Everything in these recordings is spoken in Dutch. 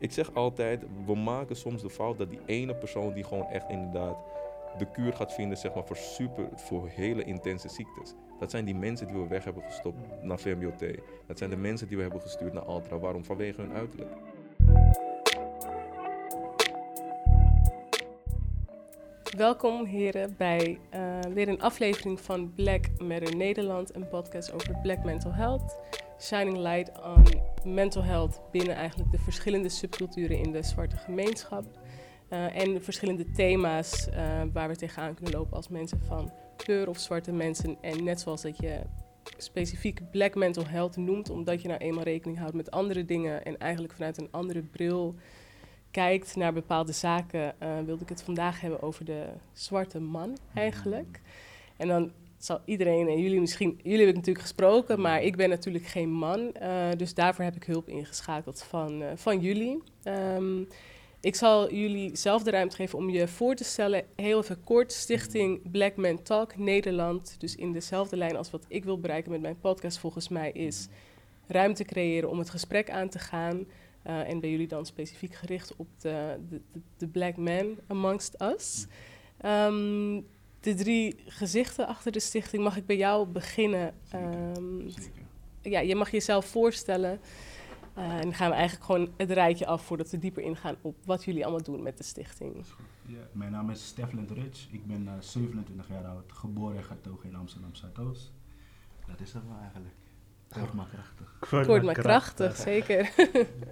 Ik zeg altijd, we maken soms de fout dat die ene persoon die gewoon echt inderdaad de kuur gaat vinden zeg maar, voor, super, voor hele intense ziektes. Dat zijn die mensen die we weg hebben gestopt naar VMBOT. Dat zijn de mensen die we hebben gestuurd naar Altra. Waarom? Vanwege hun uiterlijk. Welkom heren bij uh, weer een aflevering van Black Matter Nederland, een podcast over black mental health. Shining light on mental health binnen eigenlijk de verschillende subculturen in de zwarte gemeenschap. Uh, en verschillende thema's uh, waar we tegenaan kunnen lopen als mensen van kleur of zwarte mensen. En net zoals dat je specifiek black mental health noemt, omdat je nou eenmaal rekening houdt met andere dingen en eigenlijk vanuit een andere bril kijkt naar bepaalde zaken, uh, wilde ik het vandaag hebben over de zwarte man eigenlijk. En dan zal iedereen en jullie misschien, jullie heb ik natuurlijk gesproken, maar ik ben natuurlijk geen man. Uh, dus daarvoor heb ik hulp ingeschakeld van, uh, van jullie. Um, ik zal jullie zelf de ruimte geven om je voor te stellen. Heel even kort, Stichting Black Man Talk Nederland. Dus in dezelfde lijn als wat ik wil bereiken met mijn podcast volgens mij is ruimte creëren om het gesprek aan te gaan. Uh, en bij jullie dan specifiek gericht op de, de, de black man amongst us. Um, de drie gezichten achter de stichting, mag ik bij jou beginnen? Um, ja, je mag jezelf voorstellen. Uh, en dan gaan we eigenlijk gewoon het rijtje af voordat we dieper ingaan op wat jullie allemaal doen met de stichting. Ja, mijn naam is Stefan Rich. Ik ben uh, 27 jaar oud, geboren en getogen in Amsterdam Zuidoost. Dat is het wel eigenlijk. Kort maar krachtig. Kort, Kort maar krachtig, krachtig zeker.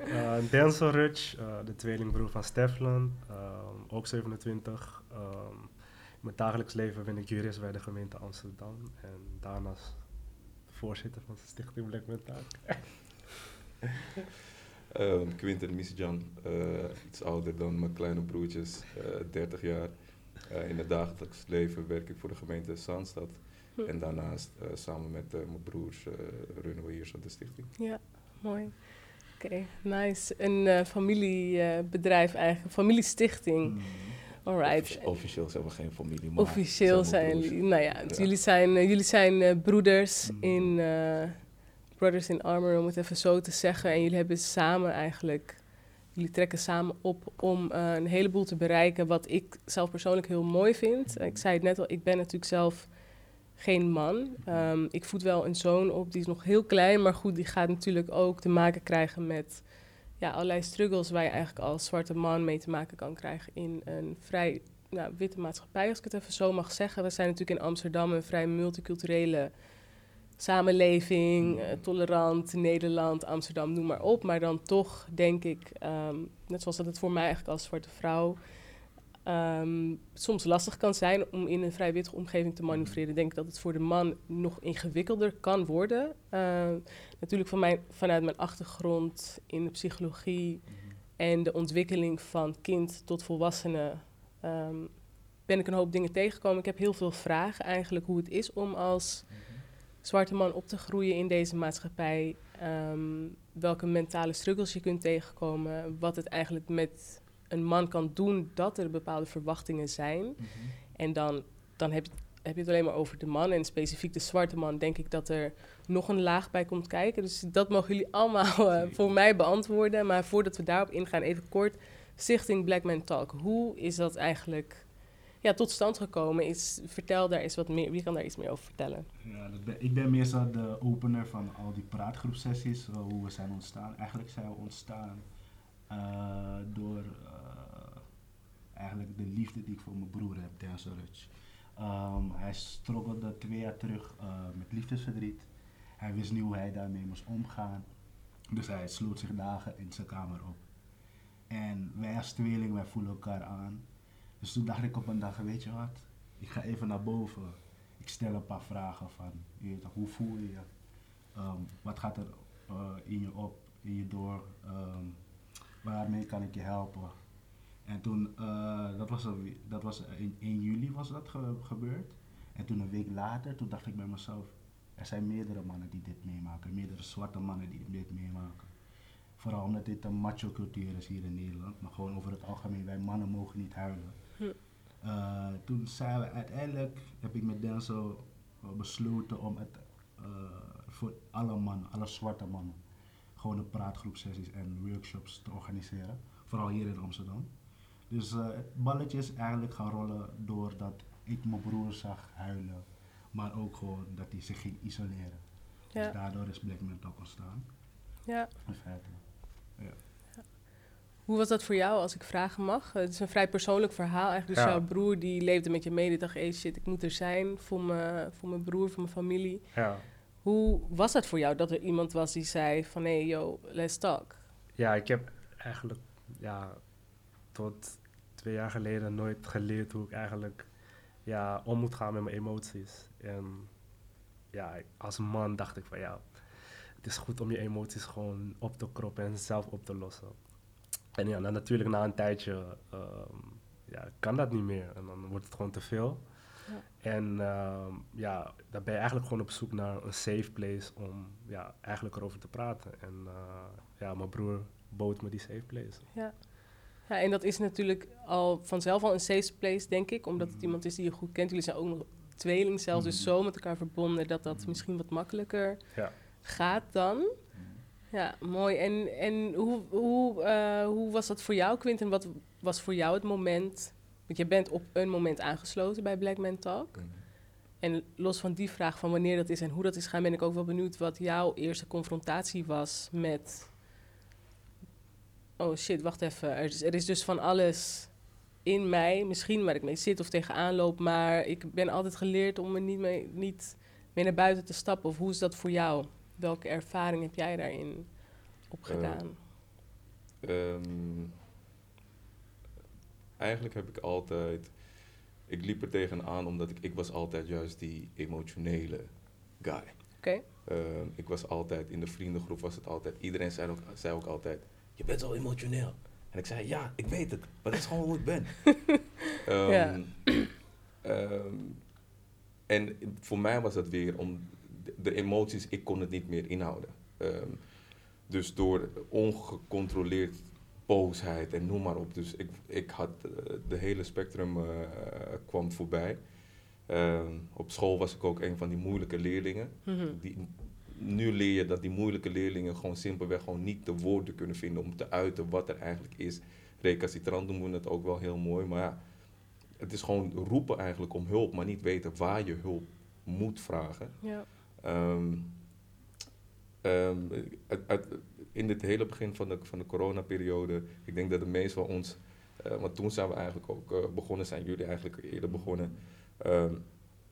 uh, Denzel Rich, de tweelingbroer van Stefan, ook 27. Um, in mijn dagelijks leven ben ik jurist bij de gemeente Amsterdam en daarnaast voorzitter van de Stichting Black Mental. um, Quinten Misjan, uh, iets ouder dan mijn kleine broertjes, uh, 30 jaar. Uh, in het dagelijks leven werk ik voor de gemeente Zaanstad. Hm. En daarnaast samen met mijn broers runnen we hier zo de stichting. Ja, mooi. Oké, okay, nice. Een familiebedrijf eigenlijk, een familiestichting. Mm. Alright. officieel zijn we geen familie, maar Officieel zijn jullie, nou ja, ja. jullie zijn, jullie zijn broeders mm. in Brothers in Armor, om het even zo te zeggen. En jullie hebben samen eigenlijk, jullie trekken samen op om een heleboel te bereiken, wat ik zelf persoonlijk heel mooi vind. Ik zei het net al, ik ben natuurlijk zelf geen man. Um, ik voed wel een zoon op, die is nog heel klein, maar goed, die gaat natuurlijk ook te maken krijgen met ja, allerlei struggles waar je eigenlijk als zwarte man mee te maken kan krijgen in een vrij nou, witte maatschappij, als ik het even zo mag zeggen. We zijn natuurlijk in Amsterdam een vrij multiculturele samenleving, uh, tolerant, Nederland, Amsterdam, noem maar op. Maar dan toch denk ik, um, net zoals dat het voor mij eigenlijk als zwarte vrouw um, soms lastig kan zijn om in een vrij witte omgeving te manoeuvreren. Denk ik dat het voor de man nog ingewikkelder kan worden. Uh, natuurlijk van mijn, vanuit mijn achtergrond in de psychologie en de ontwikkeling van kind tot volwassene. Um, ben ik een hoop dingen tegengekomen. Ik heb heel veel vragen eigenlijk hoe het is om als zwarte man op te groeien in deze maatschappij. Welke mentale struggles je kunt tegenkomen. Wat het eigenlijk met een man kan doen dat er bepaalde verwachtingen zijn. Mm -hmm. En dan, dan heb, je, heb je het alleen maar over de man. En specifiek de zwarte man denk ik dat er nog een laag bij komt kijken. Dus dat mogen jullie allemaal uh, voor mij beantwoorden. Maar voordat we daarop ingaan, even kort. Stichting Black Man Talk. Hoe is dat eigenlijk ja, tot stand gekomen is. Vertel daar eens wat meer, wie kan daar iets meer over vertellen? Ja, dat ben, ik ben meestal de opener van al die praatgroepsessies, uh, hoe we zijn ontstaan. Eigenlijk zijn we ontstaan uh, door uh, eigenlijk de liefde die ik voor mijn broer heb, Denzel Rutsch. Um, hij struggelde twee jaar terug met liefdesverdriet. Hij wist niet hoe hij daarmee moest omgaan. Dus hij sloot zich dagen in zijn kamer op. En wij als tweeling, wij voelen elkaar aan. Dus toen dacht ik op een dag, weet je wat, ik ga even naar boven. Ik stel een paar vragen van, hoe voel je je? Um, wat gaat er in je op, in je door? Um, waarmee kan ik je helpen? En toen, uh, dat was, een, dat was in, in juli was dat ge gebeurd. En toen een week later, toen dacht ik bij mezelf, er zijn meerdere mannen die dit meemaken, meerdere zwarte mannen die dit meemaken. Vooral omdat dit een macho cultuur is hier in Nederland, maar gewoon over het algemeen, wij mannen mogen niet huilen. Uh, toen zijn we uiteindelijk, heb ik met Denzel besloten om het uh, voor alle mannen, alle zwarte mannen, gewone praatgroepsessies en workshops te organiseren. Vooral hier in Amsterdam. Dus eh, het balletje is eigenlijk gaan rollen doordat ik mijn broer zag huilen. Maar ook gewoon dat hij zich ging isoleren. Dus Ja, daardoor is Black Man Talk ontstaan. ja. In feite. Hoe was dat voor jou, als ik vragen mag? Het is een vrij persoonlijk verhaal eigenlijk. Dus Ja. jouw broer die leefde met je mee. Die dacht, hey shit, ik moet er zijn voor, me, voor mijn broer, voor mijn familie. Ja. Hoe was dat voor jou, dat er iemand was die zei van... Hey, yo, let's talk. ja, ik heb eigenlijk ja, tot twee jaar geleden nooit geleerd hoe ik eigenlijk ja, om moet gaan met mijn emoties. En ja, als man dacht ik van ja, het is goed om je emoties gewoon op te kroppen en zelf op te lossen. En ja, natuurlijk na een tijdje ehm, ja, kan dat niet meer en dan wordt het gewoon te veel. En ehm, ja, dan ben je eigenlijk gewoon op zoek naar een safe place om ja, eigenlijk erover te praten. En eh, ja, mijn broer bood me die safe place. Ja. ja, en dat is natuurlijk al vanzelf al een safe place, denk ik. Omdat het Mhm. iemand is die je goed kent. Jullie zijn ook nog tweeling zelfs, dus Mhm. zo met elkaar verbonden... dat dat Mhm. misschien wat makkelijker Ja. gaat dan. Ja, mooi. En, en hoe, hoe, eh, hoe was dat voor jou, Quinten? Wat was voor jou het moment... Want je bent op een moment aangesloten bij Black Man Talk. En los van die vraag van wanneer dat is en hoe dat is gaan... ben ik ook wel benieuwd wat jouw eerste confrontatie was met... Oh shit, wacht even. Er is, er is dus van alles in mij, misschien waar ik mee zit of tegenaan loop... maar ik ben altijd geleerd om er niet mee, niet mee naar buiten te stappen. Of hoe is dat voor jou? Welke ervaring heb jij daarin opgedaan? Ehm, eigenlijk heb ik altijd... Ik liep er tegenaan omdat ik, ik was altijd juist die emotionele guy. Oké, Ehm, ik was altijd, in de vriendengroep was het altijd... Iedereen zei ook, zei ook altijd, je bent zo emotioneel. En ik zei, ja, ik weet het. Maar dat is gewoon hoe ik ben. Ehm, Ja. ehm, en voor mij was dat weer om de, de emoties, ik kon het niet meer inhouden. Ehm, dus door ongecontroleerd boosheid en noem maar op. Dus ik, ik had eh, de hele spectrum eh, kwam voorbij. Ehm, op school was ik ook een van die moeilijke leerlingen. Mhm. Die, nu leer je dat die moeilijke leerlingen gewoon simpelweg gewoon niet de woorden kunnen vinden om te uiten wat er eigenlijk is. Recalcitrant noemen we het ook wel heel mooi, maar ja, het is gewoon roepen eigenlijk om hulp, maar niet weten waar je hulp moet vragen. ja. Ehm, ehm, in het hele begin van de, van de coronaperiode, ik denk dat de meesten van ons, eh, want toen zijn we eigenlijk ook eh, begonnen, zijn jullie eigenlijk eerder begonnen. Ehm,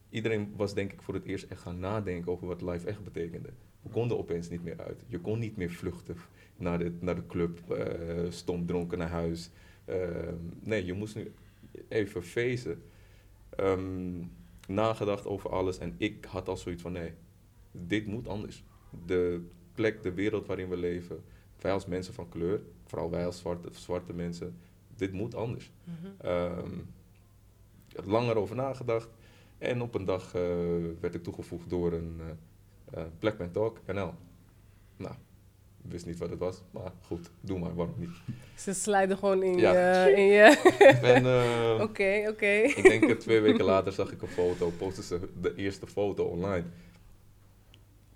iedereen was denk ik voor het eerst echt gaan nadenken over wat live echt betekende. We konden opeens niet meer uit. Je kon niet meer vluchten naar de, naar de club, eh stom dronken naar huis. Ehm, nee, je moest nu even feesten. Nagedacht over alles en ik had al zoiets van nee, dit moet anders. De plek, de wereld waarin we leven, wij als mensen van kleur, vooral wij als zwarte, zwarte mensen, dit moet anders. Ik had langer over nagedacht. En op een dag eh, werd ik toegevoegd door een eh, Black Man Talk NL. Nou, ik wist niet wat het was, maar goed, doe maar, waarom niet. Ze slijden gewoon in Ja. je... In je En Oké, oké. ik denk dat twee weken later zag ik een foto, postte ze de eerste foto online.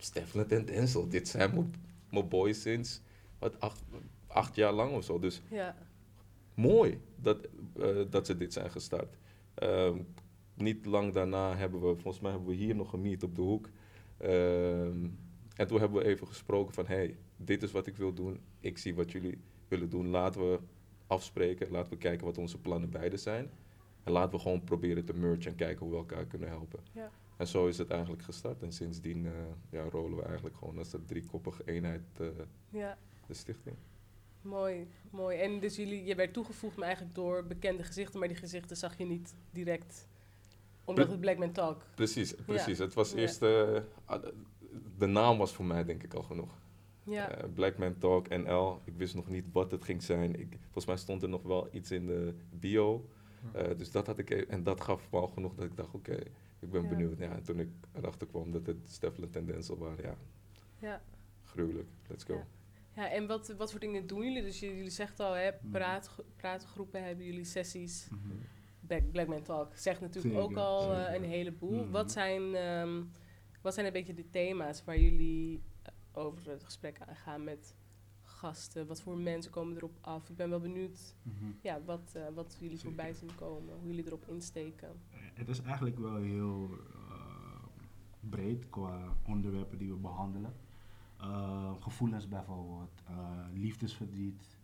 Stefan en Denzel, dit zijn mijn- boys sinds wat, acht, acht jaar lang of zo. Dus Ja, mooi dat, eh, dat ze dit zijn gestart. Ehm, niet lang daarna hebben we, volgens mij hebben we hier nog gemiet op de hoek. Ehm, en toen hebben we even gesproken van, hey, dit is wat ik wil doen. Ik zie wat jullie willen doen. Laten we afspreken. Laten we kijken wat onze plannen beide zijn. En laten we gewoon proberen te mergen en kijken hoe we elkaar kunnen helpen. Ja. En zo is het eigenlijk gestart. En sindsdien eh, ja, rollen we eigenlijk gewoon als een driekoppige eenheid eh, ja. de stichting. Mooi, mooi. En dus jullie, je werd toegevoegd maar eigenlijk door bekende gezichten, maar die gezichten zag je niet direct, omdat Pre- het Black Man Talk. Precies, precies. Het was eerst... eh, ah, de naam was voor mij denk ik al genoeg. Ja, Eh, Black Man Talk NL. Ik wist nog niet wat het ging zijn. Ik, volgens mij stond er nog wel iets in de bio. Eh, dus dat had ik... e- En dat gaf me al genoeg dat ik dacht, oké, ik ben Ja. benieuwd. Ja, en toen ik erachter kwam dat het Stefan en Denzel waren, ja, ja. gruwelijk. Let's go. Ja. Ja, en wat, wat voor dingen doen jullie? Dus jullie, jullie zegt al, hè, Mhm. praat, praatgroepen hebben jullie, sessies. Mhm. Black, Black Man Talk zegt natuurlijk Zeker, ook al eh, een heleboel. Mhm. Wat, zijn, ehm, wat zijn een beetje de thema's waar jullie eh, over het gesprek aangaan met gasten? Wat voor mensen komen erop af? Ik ben wel benieuwd Mhm. ja, wat, eh, wat jullie Zeker. voorbij zien komen, hoe jullie erop insteken. Eh, Het is eigenlijk wel heel eh, breed qua onderwerpen die we behandelen. Eh, gevoelens bijvoorbeeld, eh, liefdesverdriet,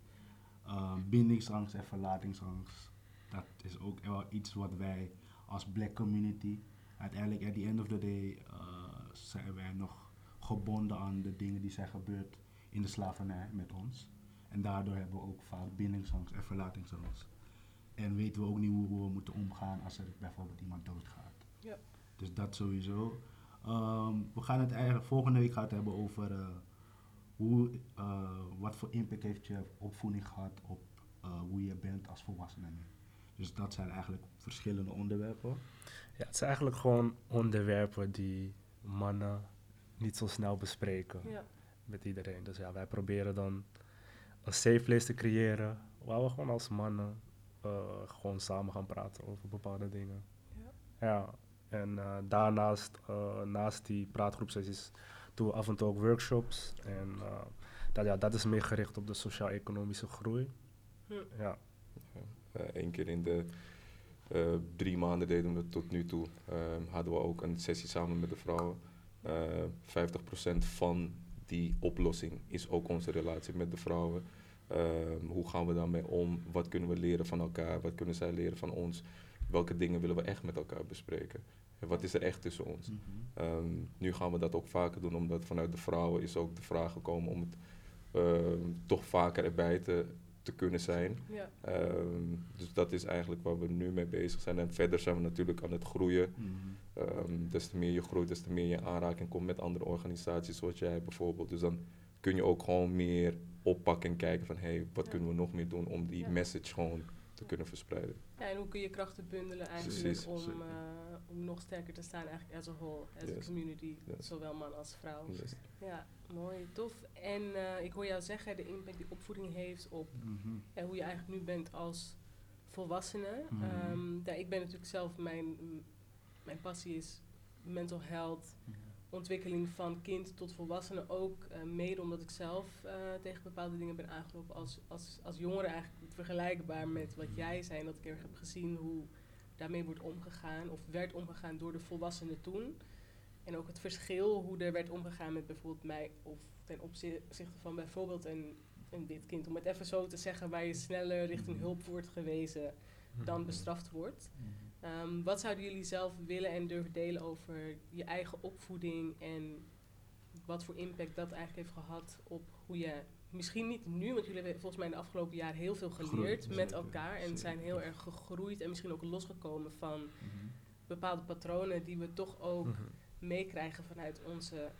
eh, bindingsangst en verlatingsangst. Dat is ook wel iets wat wij als black community, uiteindelijk at the end of the day, eh, zijn wij nog gebonden aan de dingen die zijn gebeurd in de slavernij met ons. En daardoor hebben we ook vaak bindingsangst en verlatingsangst. En weten we ook niet hoe we moeten omgaan als er bijvoorbeeld iemand doodgaat. Ja. Dus dat sowieso. Ehm, we gaan het eigenlijk volgende week gaan het hebben over eh, hoe, eh, wat voor impact heeft je opvoeding gehad op eh, hoe je bent als volwassene nu. Dus dat zijn eigenlijk verschillende onderwerpen. Ja, het zijn eigenlijk gewoon onderwerpen die mannen niet zo snel bespreken Ja. Met iedereen. Dus ja, wij proberen dan een safe place te creëren waar we gewoon als mannen eh, gewoon samen gaan praten over bepaalde dingen. Ja. Ja, en eh, daarnaast, eh, naast die praatgroepsessies, doen we af en toe ook workshops. En eh, dat, ja, dat is meer gericht op de sociaal-economische groei. Hm. Ja, Eén keer in de eh, drie maanden deden we het tot nu toe. Ehm, hadden we ook een sessie samen met de vrouwen. Eh 50% van die oplossing is ook onze relatie met de vrouwen. Ehm, hoe gaan we daarmee om? Wat kunnen we leren van elkaar? Wat kunnen zij leren van ons? Welke dingen willen we echt met elkaar bespreken? En wat is er echt tussen ons? Mhm. Ehm, nu gaan we dat ook vaker doen, omdat vanuit de vrouwen is ook de vraag gekomen om het ehm, toch vaker erbij te, te kunnen zijn. Ja. Ehm, dus dat is eigenlijk waar we nu mee bezig zijn. En verder zijn we natuurlijk aan het groeien. Mhm. Ehm, des te meer je groeit, des te meer je in aanraking komt met andere organisaties, zoals jij bijvoorbeeld. Dus dan kun je ook gewoon meer oppakken en kijken van, hé, hey, wat Ja. kunnen we nog meer doen om die Ja. message gewoon te kunnen verspreiden. Ja, en hoe kun je krachten bundelen eigenlijk Precies, om, eh, om nog sterker te staan eigenlijk as a whole, as a community, Yes. zowel man als vrouw. Ja, mooi, tof. En eh, ik hoor jou zeggen, de impact die opvoeding heeft op Mhm. ja, hoe je eigenlijk nu bent als volwassene. Mhm. Ehm, ja, ik ben natuurlijk zelf, mijn, mijn passie is mental health, ontwikkeling van kind tot volwassene ook. eh, mede omdat ik zelf eh, tegen bepaalde dingen ben aangelopen als, als, als jongere eigenlijk vergelijkbaar met wat jij zei. En dat ik erg heb gezien hoe daarmee wordt omgegaan of werd omgegaan door de volwassenen toen. En ook het verschil hoe er werd omgegaan met bijvoorbeeld mij of ten opzichte van bijvoorbeeld een, een wit kind. Om het even zo te zeggen, waar je sneller richting hulp wordt gewezen dan bestraft wordt. Mhm. Ehm, wat zouden jullie zelf willen en durven delen over je eigen opvoeding en wat voor impact dat eigenlijk heeft gehad op hoe je, misschien niet nu, want jullie hebben volgens mij in de afgelopen jaren heel veel geleerd met zeker, elkaar en zeker. zijn heel erg gegroeid en misschien ook losgekomen van Mhm. bepaalde patronen die we toch ook Mhm. meekrijgen vanuit onze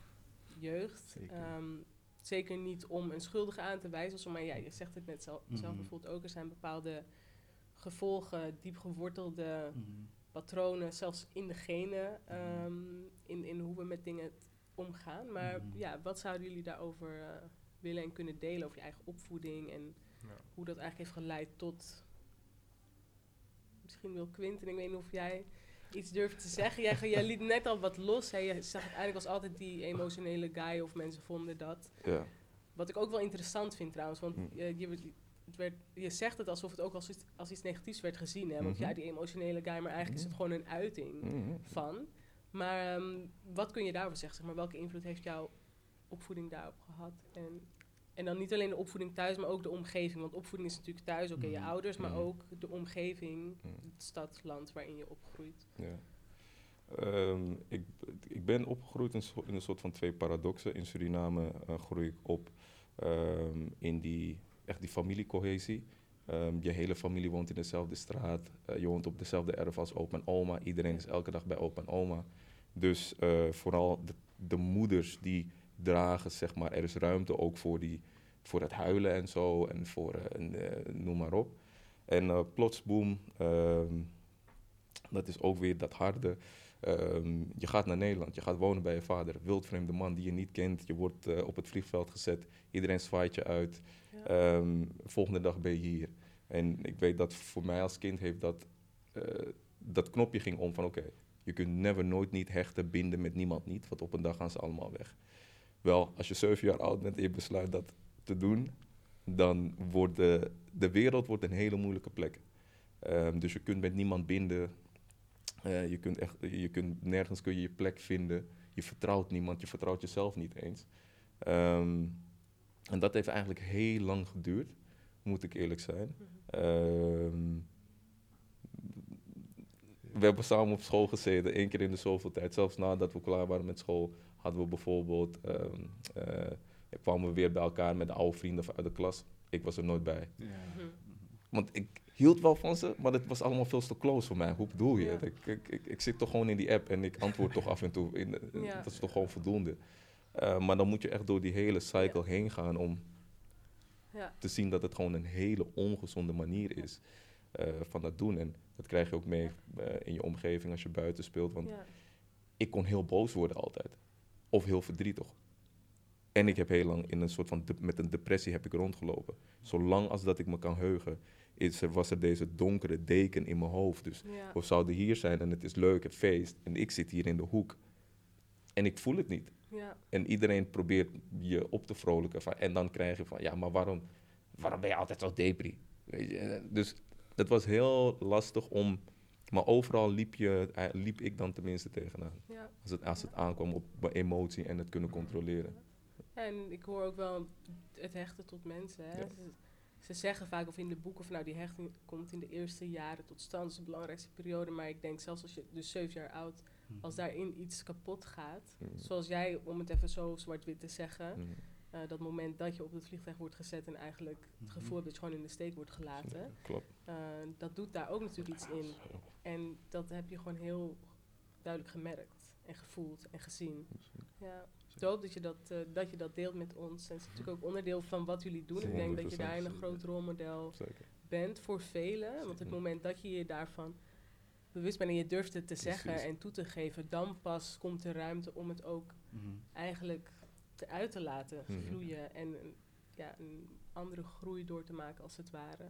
jeugd. Zeker. Ehm, zeker niet om een schuldige aan te wijzen, maar ja, je zegt het net zelf, zelf Mhm. bijvoorbeeld ook, er zijn bepaalde gevolgen, diep gewortelde Mhm. patronen, zelfs in de genen, ehm, in, in hoe we met dingen omgaan. Maar Mhm. ja, wat zouden jullie daarover eh, willen en kunnen delen over je eigen opvoeding en Ja. hoe dat eigenlijk heeft geleid tot... Misschien wil Quinten, ik weet niet of jij iets durft te zeggen. Jij, jij liet net al wat los. Hè? Je zag uiteindelijk als altijd die emotionele guy of mensen vonden dat. ja. Wat ik ook wel interessant vind trouwens, want Mm. eh, je, het werd, je zegt het alsof het ook als iets, als iets negatiefs werd gezien. Hè? Want Mhm. ja, die emotionele guy, maar eigenlijk is het gewoon een uiting Mhm. van. Maar ehm, wat kun je daarover zeggen? Zeg maar, welke invloed heeft jouw opvoeding daarop gehad? En, en dan niet alleen de opvoeding thuis, maar ook de omgeving. Want opvoeding is natuurlijk thuis, oké, je Mhm. ouders, maar Mhm. ook de omgeving, Mhm. het stad, land waarin je opgroeit. Ja. Ehm, ik, ik ben opgegroeid in een soort van twee paradoxen. In Suriname eh, groei ik op ehm, in die, echt die familiecohesie. Ehm, je hele familie woont in dezelfde straat. eh, je woont op dezelfde erf als opa en oma. Iedereen is elke dag bij opa en oma. Dus eh, vooral de, de moeders die dragen, zeg maar, er is ruimte ook voor, die, voor het huilen en zo. En voor, eh, noem maar op. En plots, boom, ehm, dat is ook weer dat harde. Ehm, je gaat naar Nederland, je gaat wonen bij je vader. Wildvreemde man die je niet kent. Je wordt eh, op het vliegveld gezet. Iedereen zwaait je uit. Ja. Ehm, volgende dag ben je hier. En ik weet dat voor mij als kind heeft dat, eh, dat knopje ging om van oké, je kunt never nooit niet hechten, binden met niemand niet. Want op een dag gaan ze allemaal weg. Wel, als je zeven jaar oud bent en je besluit dat te doen, dan wordt de, de wereld wordt een hele moeilijke plek. Ehm, dus je kunt met niemand binden. Eh, je, kunt echt, je kunt, nergens kun je je plek vinden. Je vertrouwt niemand, je vertrouwt jezelf niet eens. Ehm, en dat heeft eigenlijk heel lang geduurd, moet ik eerlijk zijn. Ehm, we hebben samen op school gezeten, één keer in de zoveel tijd. Zelfs nadat we klaar waren met school, hadden we bijvoorbeeld, um, uh, kwamen we weer bij elkaar met de oude vrienden uit de klas. Ik was er nooit bij. Ja. Want ik hield wel van ze, maar het was allemaal veel te close voor mij. Hoe bedoel je? Ja. Ik, ik, ik, ik zit toch gewoon in die app en ik antwoord toch af en toe. In, Ja. Dat is toch gewoon voldoende. Uh, maar dan moet je echt door die hele cycle heen gaan om Ja. te zien dat het gewoon een hele ongezonde manier is uh, van dat doen. En dat krijg je ook mee uh, in je omgeving als je buiten speelt. Want ik kon heel boos worden altijd. Of heel verdrietig. En ik heb heel lang in een soort van de- met een depressie heb ik rondgelopen. Zolang als dat ik me kan heugen, is er, was er deze donkere deken in mijn hoofd. Dus Ja. we zouden hier zijn en het is leuk, het feest. En ik zit hier in de hoek. En ik voel het niet. Ja. En iedereen probeert je op te vrolijken. Van, en dan krijg je van, ja, maar waarom, waarom ben je altijd zo depri? Weet je? En, Dus dat was heel lastig om... Maar overal liep, je, eh, liep ik dan tenminste tegenaan. Ja. Als het, als het aankwam op mijn emotie en het kunnen controleren. En ik hoor ook wel het hechten tot mensen. Hè? Ja. Ze, ze zeggen vaak of in de boeken van nou die hechting komt in de eerste jaren tot stand. Dat is de belangrijkste periode. Maar ik denk zelfs als je dus zeven jaar oud, als daarin iets kapot gaat. Mhm. Zoals jij, om het even zo zwart-wit te zeggen. Mm. eh, dat moment dat je op het vliegtuig wordt gezet en eigenlijk het Mhm. gevoel hebt dat je gewoon in de steek wordt gelaten. Ja, klopt. eh, dat doet daar ook natuurlijk iets in. En dat heb je gewoon heel duidelijk gemerkt en gevoeld en gezien. Ja, doop dat je dat, eh, dat je dat deelt met ons. En het is natuurlijk ook onderdeel van wat jullie doen. Ik denk dat je 100% daarin een groot rolmodel Zeker. bent voor velen. Want het moment dat je je daarvan bewust bent en je durft het te zeggen en toe te geven, dan pas komt er ruimte om het ook Mhm. eigenlijk te uit te laten Mhm. vloeien. En ja, een andere groei door te maken als het ware.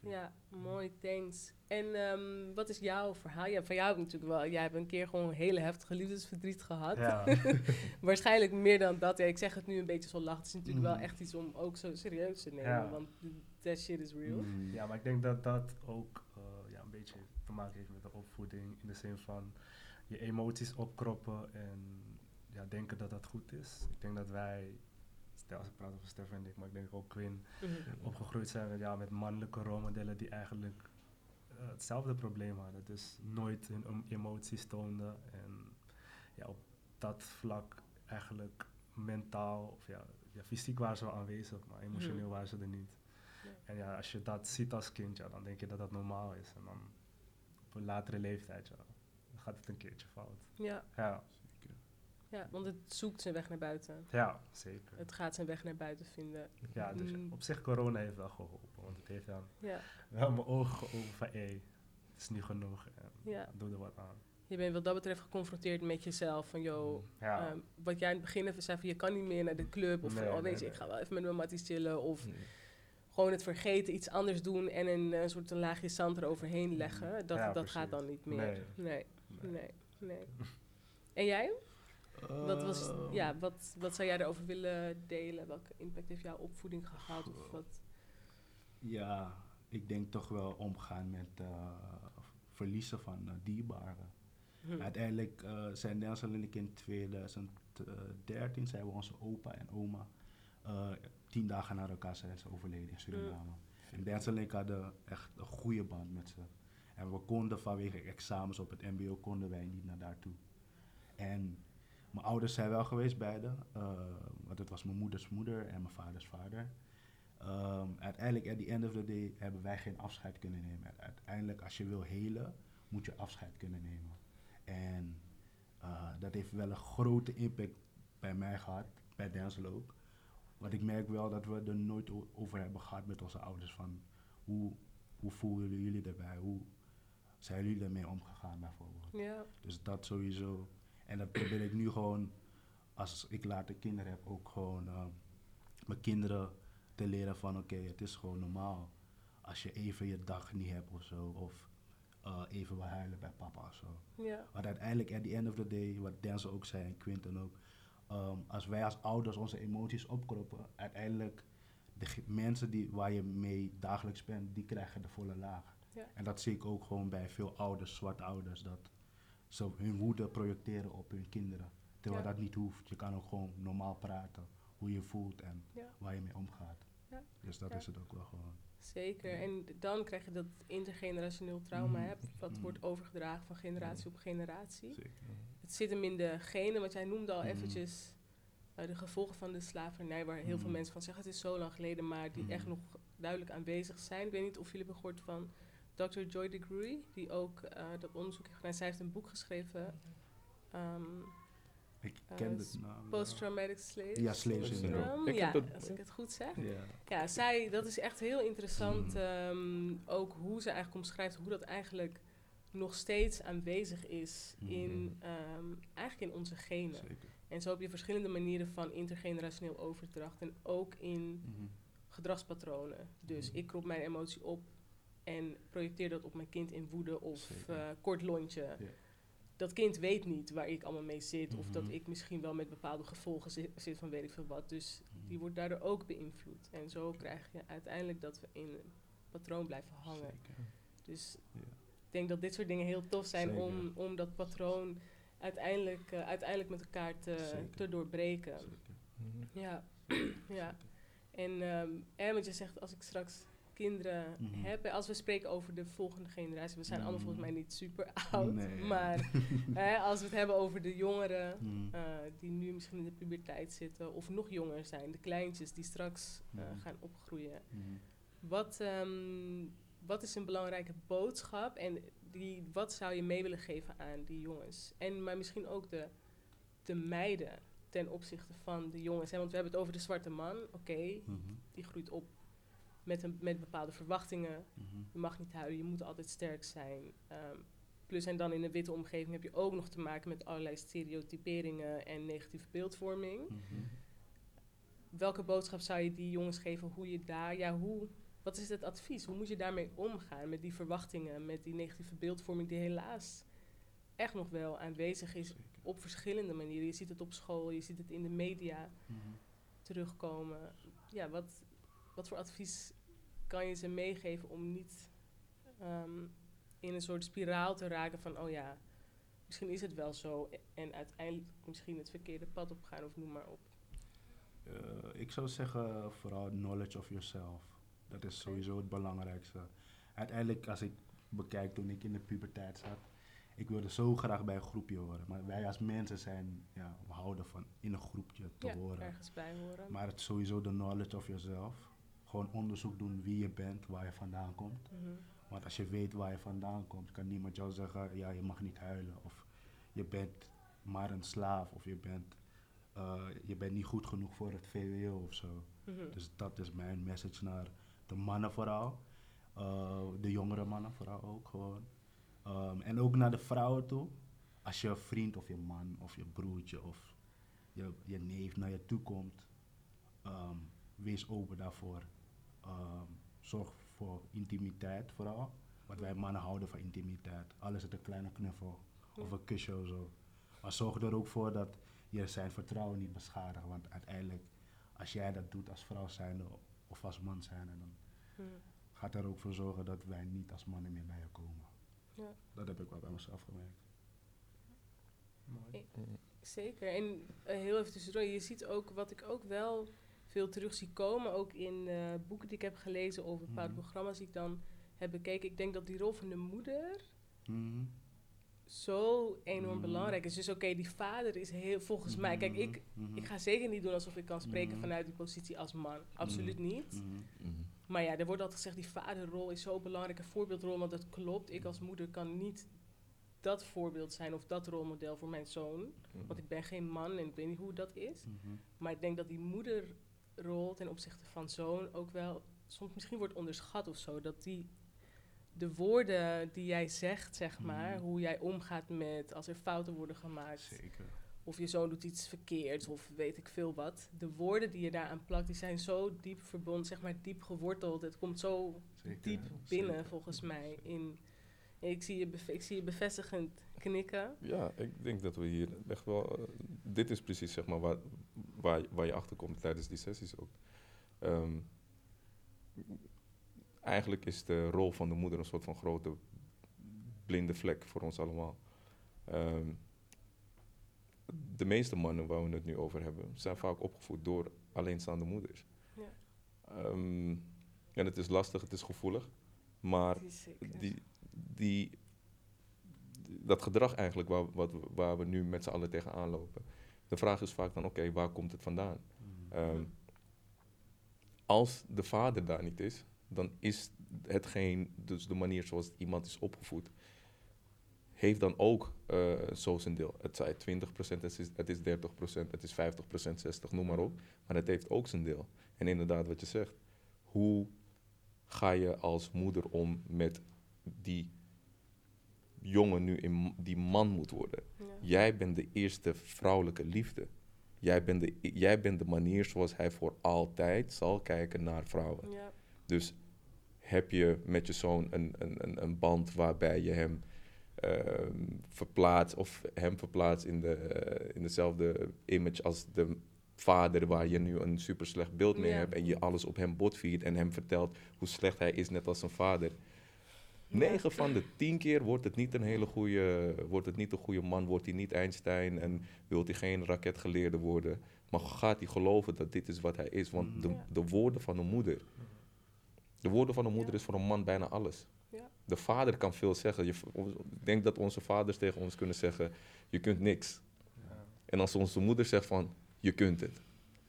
Zeker. Ja, mooi, thanks. En ehm, wat is jouw verhaal? Ja, van jou heb ik natuurlijk wel. Jij hebt een keer gewoon een hele heftige liefdesverdriet gehad. Ja, Waarschijnlijk meer dan dat. Ja, ik zeg het nu een beetje zo lach. Het is natuurlijk Mm. wel echt iets om ook zo serieus te nemen. Ja. Want that shit is real. Mhm. ja, maar ik denk dat dat ook eh, ja, een beetje te maken heeft met de opvoeding. In de zin van je emoties opkroppen en ja, denken dat dat goed is. Ik denk dat wij, als ik praat over Stef en ik, maar ik denk ook Quinn, Mhm. opgegroeid zijn met, ja, met mannelijke rolmodellen die eigenlijk eh, hetzelfde probleem hadden. Dus nooit hun em- emoties toonden. En ja, op dat vlak eigenlijk mentaal, of ja, ja fysiek waren ze wel aanwezig, maar emotioneel Mhm. waren ze er niet. Ja. En ja, als je dat ziet als kind, ja, dan denk je dat dat normaal is. En dan op een latere leeftijd, ja, dan gaat het een keertje fout. Ja, Ja. Ja, want het zoekt zijn weg naar buiten. ja zeker. Het gaat zijn weg naar buiten vinden. Ja, dus Mm. op zich corona heeft wel geholpen, want het heeft dan Ja, wel mijn ogen geopend van, hé, het is nu genoeg. En ja. doe er wat aan. Je bent wat dat betreft geconfronteerd met jezelf. Van, yo, Ja, ehm, wat jij in het begin even zei van, je kan niet meer naar de club. Of van, Nee, oh, weet nee, je, ik ga wel even met mijn matties chillen. Of Mm. gewoon het vergeten, iets anders doen en een, soort een laagje zand eroverheen leggen. Dat, Ja, dat precies. gaat dan niet meer. Nee. nee, nee. En jij? Wat, was, Ehm, ja, wat, wat zou jij erover willen delen? Welke impact heeft jouw opvoeding gehad? Of wat? Ja, ik denk toch wel omgaan met eh, verliezen van eh, dierbaren. Hm. Uiteindelijk eh, zijn Denzel en ik in 2013 zijn we onze opa en oma tien dagen na elkaar zijn ze overleden in Suriname. En Denzel en ik hadden echt een goede band met ze. En we konden vanwege examens op het mbo konden wij niet naar daartoe. En mijn ouders zijn wel geweest beide, eh, want het was mijn moeders moeder en mijn vaders vader. Ehm, uiteindelijk, at the end of the day, hebben wij geen afscheid kunnen nemen. Uiteindelijk, als je wil helen, moet je afscheid kunnen nemen. En eh, dat heeft wel een grote impact bij mij gehad, bij Denzel ook. Want ik merk wel dat we er nooit over hebben gehad met onze ouders. Van hoe, hoe voelen jullie erbij? Hoe zijn jullie ermee omgegaan bijvoorbeeld? Ja, Dus dat sowieso. En dat probeer ik nu gewoon, als ik later kinderen heb, ook gewoon eh, mijn kinderen te leren van oké, het is gewoon normaal. Als je even je dag niet hebt of zo, of eh, even wil huilen bij papa of zo. ja, Want uiteindelijk, at the end of the day, wat Denzel ook zei en Quinten ook, ehm, als wij als ouders onze emoties opkroppen, uiteindelijk de mensen die, waar je mee dagelijks bent, die krijgen de volle laag. Ja. En dat zie ik ook gewoon bij veel ouders, zwarte ouders, dat ze hun woede projecteren op hun kinderen. Terwijl Ja. dat niet hoeft. Je kan ook gewoon normaal praten, hoe je voelt en Ja. waar je mee omgaat. Ja. Dus dat Ja. is het ook wel gewoon. Zeker. En dan krijg je dat intergenerationeel trauma, hè, wat wordt overgedragen van generatie op generatie. Zeker. Het zit hem in de genen, want jij noemde al Mhm. eventjes eh, de gevolgen van de slavernij, waar heel veel Mhm. mensen van zeggen het is zo lang geleden, maar die echt nog duidelijk aanwezig zijn. Ik weet niet of jullie hebben gehoord van Dr. Joy DeGruy, die ook eh, dat onderzoek heeft gedaan. Zij heeft een boek geschreven, ehm, Ik Eh, ken het naam. Post-Traumatic Slave Ja, Slave Syndrome. Ja, als ik het goed zeg. Ja. Ja, zij, dat is echt heel interessant. Mm. ehm, ook hoe ze eigenlijk omschrijft hoe dat eigenlijk nog steeds aanwezig is in, Mhm. ehm, eigenlijk in onze genen. Zeker. En zo heb je verschillende manieren van intergenerationeel overdracht. En ook in Mhm. gedragspatronen. Dus Mhm. ik krop mijn emotie op en projecteer dat op mijn kind in woede of eh, kort lontje. Dat kind weet niet waar ik allemaal mee zit. Of dat Mhm. ik misschien wel met bepaalde gevolgen zit, zit van weet ik veel wat. Dus Mhm. die wordt daardoor ook beïnvloed. En zo krijg je uiteindelijk dat we in een patroon blijven hangen. Zeker. Dus ik denk dat dit soort dingen heel tof zijn Zeker. om, om dat patroon uiteindelijk, eh, uiteindelijk met elkaar te, te doorbreken. Zeker. Mhm. Ja, ja. En, je zegt, als ik straks kinderen Mhm. heb, als we spreken over de volgende generatie, we zijn allemaal Mhm. volgens mij niet super oud, Nee. maar hè, als we het hebben over de jongeren Mhm. eh, die nu misschien in de puberteit zitten of nog jonger zijn, de kleintjes die straks eh, Mhm. gaan opgroeien. Mhm. Wat, ehm, wat is een belangrijke boodschap en die, wat zou je mee willen geven aan die jongens? En maar misschien ook de, de meiden ten opzichte van de jongens. Hè? Want we hebben het over de zwarte man. Oké, Mhm. die groeit op met, een, met bepaalde verwachtingen. Mhm. Je mag niet huilen, je moet altijd sterk zijn. Ehm, plus en dan in een witte omgeving heb je ook nog te maken met allerlei stereotyperingen en negatieve beeldvorming. Mhm. Welke boodschap zou je die jongens geven? Hoe je daar, ja, hoe, wat is het advies? Hoe moet je daarmee omgaan met die verwachtingen, met die negatieve beeldvorming die helaas echt nog wel aanwezig is Zeker. op verschillende manieren. Je ziet het op school, je ziet het in de media Mhm. terugkomen. Ja, wat, wat voor advies kan je ze meegeven om niet ehm, in een soort spiraal te raken van, oh ja, misschien is het wel zo en uiteindelijk misschien het verkeerde pad op gaan of noem maar op. Eh, ik zou zeggen vooral knowledge of yourself. Dat is sowieso het belangrijkste. Uiteindelijk, als ik bekijk toen ik in de puberteit zat, ik wilde zo graag bij een groepje horen. Maar wij als mensen zijn, ja, we houden van in een groepje te ja, horen. ergens bij horen. Maar het is sowieso de knowledge of yourself. Gewoon onderzoek doen wie je bent, waar je vandaan komt. Mhm. Want als je weet waar je vandaan komt, kan niemand jou zeggen, ja, je mag niet huilen. Of je bent maar een slaaf. Of je bent, eh, je bent niet goed genoeg voor het VWO of zo. Mhm. Dus dat is mijn message naar de mannen vooral. Eh, de jongere mannen vooral ook gewoon. Ehm, en ook naar de vrouwen toe. Als je vriend of je man of je broertje of je, je neef naar je toe komt, ehm, wees open daarvoor. Ehm, zorg voor intimiteit vooral. Want wij mannen houden van intimiteit. Al is het een kleine knuffel of een kusje of zo. Maar zorg er ook voor dat je zijn vertrouwen niet beschadigt. Want uiteindelijk, als jij dat doet als vrouw zijnde of als man zijnde, dan gaat er ook voor zorgen dat wij niet als mannen meer bij je komen. Ja. Dat heb ik wel bij mezelf gemerkt. Mooi. Zeker. En eh, heel even tussendoor, je ziet ook wat ik ook wel veel terug zie komen, ook in eh, boeken die ik heb gelezen of bepaalde Mhm. programma's die ik dan heb bekeken. Ik denk dat die rol van de moeder Mhm. zo enorm Mhm. belangrijk is. Dus oké, die vader is heel, volgens mij, kijk, ik, ik ga zeker niet doen alsof ik kan spreken vanuit die positie als man. Absoluut niet. Maar ja, er wordt altijd gezegd, die vaderrol is zo belangrijk, een voorbeeldrol, want dat klopt. Ik als moeder kan niet dat voorbeeld zijn of dat rolmodel voor mijn zoon. Want ik ben geen man en ik weet niet hoe dat is. Maar ik denk dat die moederrol ten opzichte van zoon ook wel soms misschien wordt onderschat of zo. Dat die de woorden die jij zegt, zeg maar, Mhm. hoe jij omgaat met als er fouten worden gemaakt. Zeker. Of je zoon doet iets verkeerds of weet ik veel wat. De woorden die je daaraan plakt, die zijn zo diep verbonden, zeg maar diep geworteld. Het komt zo Zeker. diep binnen Zeker. volgens mij. In, ik, zie je ik zie je bevestigend knikken. Ja, ik denk dat we hier echt wel. eh, dit is precies zeg maar waar, waar, waar je achter komt tijdens die sessies ook. Ehm, eigenlijk is de rol van de moeder een soort van grote blinde vlek voor ons allemaal. Ehm, de meeste mannen waar we het nu over hebben, zijn vaak opgevoed door alleenstaande moeders. Ja. Ehm, en het is lastig, het is gevoelig, maar is die, die, dat gedrag eigenlijk waar, wat, we- waar we nu met z'n allen tegenaan lopen. De vraag is vaak dan, oké, waar komt het vandaan? Ehm, als de vader daar niet is, dan is hetgeen, dus de manier zoals iemand is opgevoed, heeft dan ook eh, zo zijn deel. Het zij 20%, het is, het is 30%, het is 50%, 60%, noem maar op. Maar het heeft ook zijn deel. En inderdaad, wat je zegt, hoe ga je als moeder om met die jongen nu in, die man moet worden? Ja. Jij bent de eerste vrouwelijke liefde. Jij bent, de, jij bent de manier zoals hij voor altijd zal kijken naar vrouwen. Ja. Dus heb je met je zoon een, een, een, een band waarbij je hem ehm, verplaatst of hem verplaatst in, de, eh, in dezelfde image als de vader waar je nu een super slecht beeld mee Ja. hebt en je alles op hem botviert en hem vertelt hoe slecht hij is net als zijn vader. Ja. 9 van de 10 keer wordt het niet een hele goede, wordt het niet een goede man, wordt hij niet Einstein en wil hij geen raketgeleerde worden. Maar gaat hij geloven dat dit is wat hij is? Want de, Ja. de woorden van een moeder, de woorden van een moeder Ja. is voor een man bijna alles. Ja. De vader kan veel zeggen. Je, ik denk dat onze vaders tegen ons kunnen zeggen, je kunt niks. En als onze moeder zegt van, je kunt het,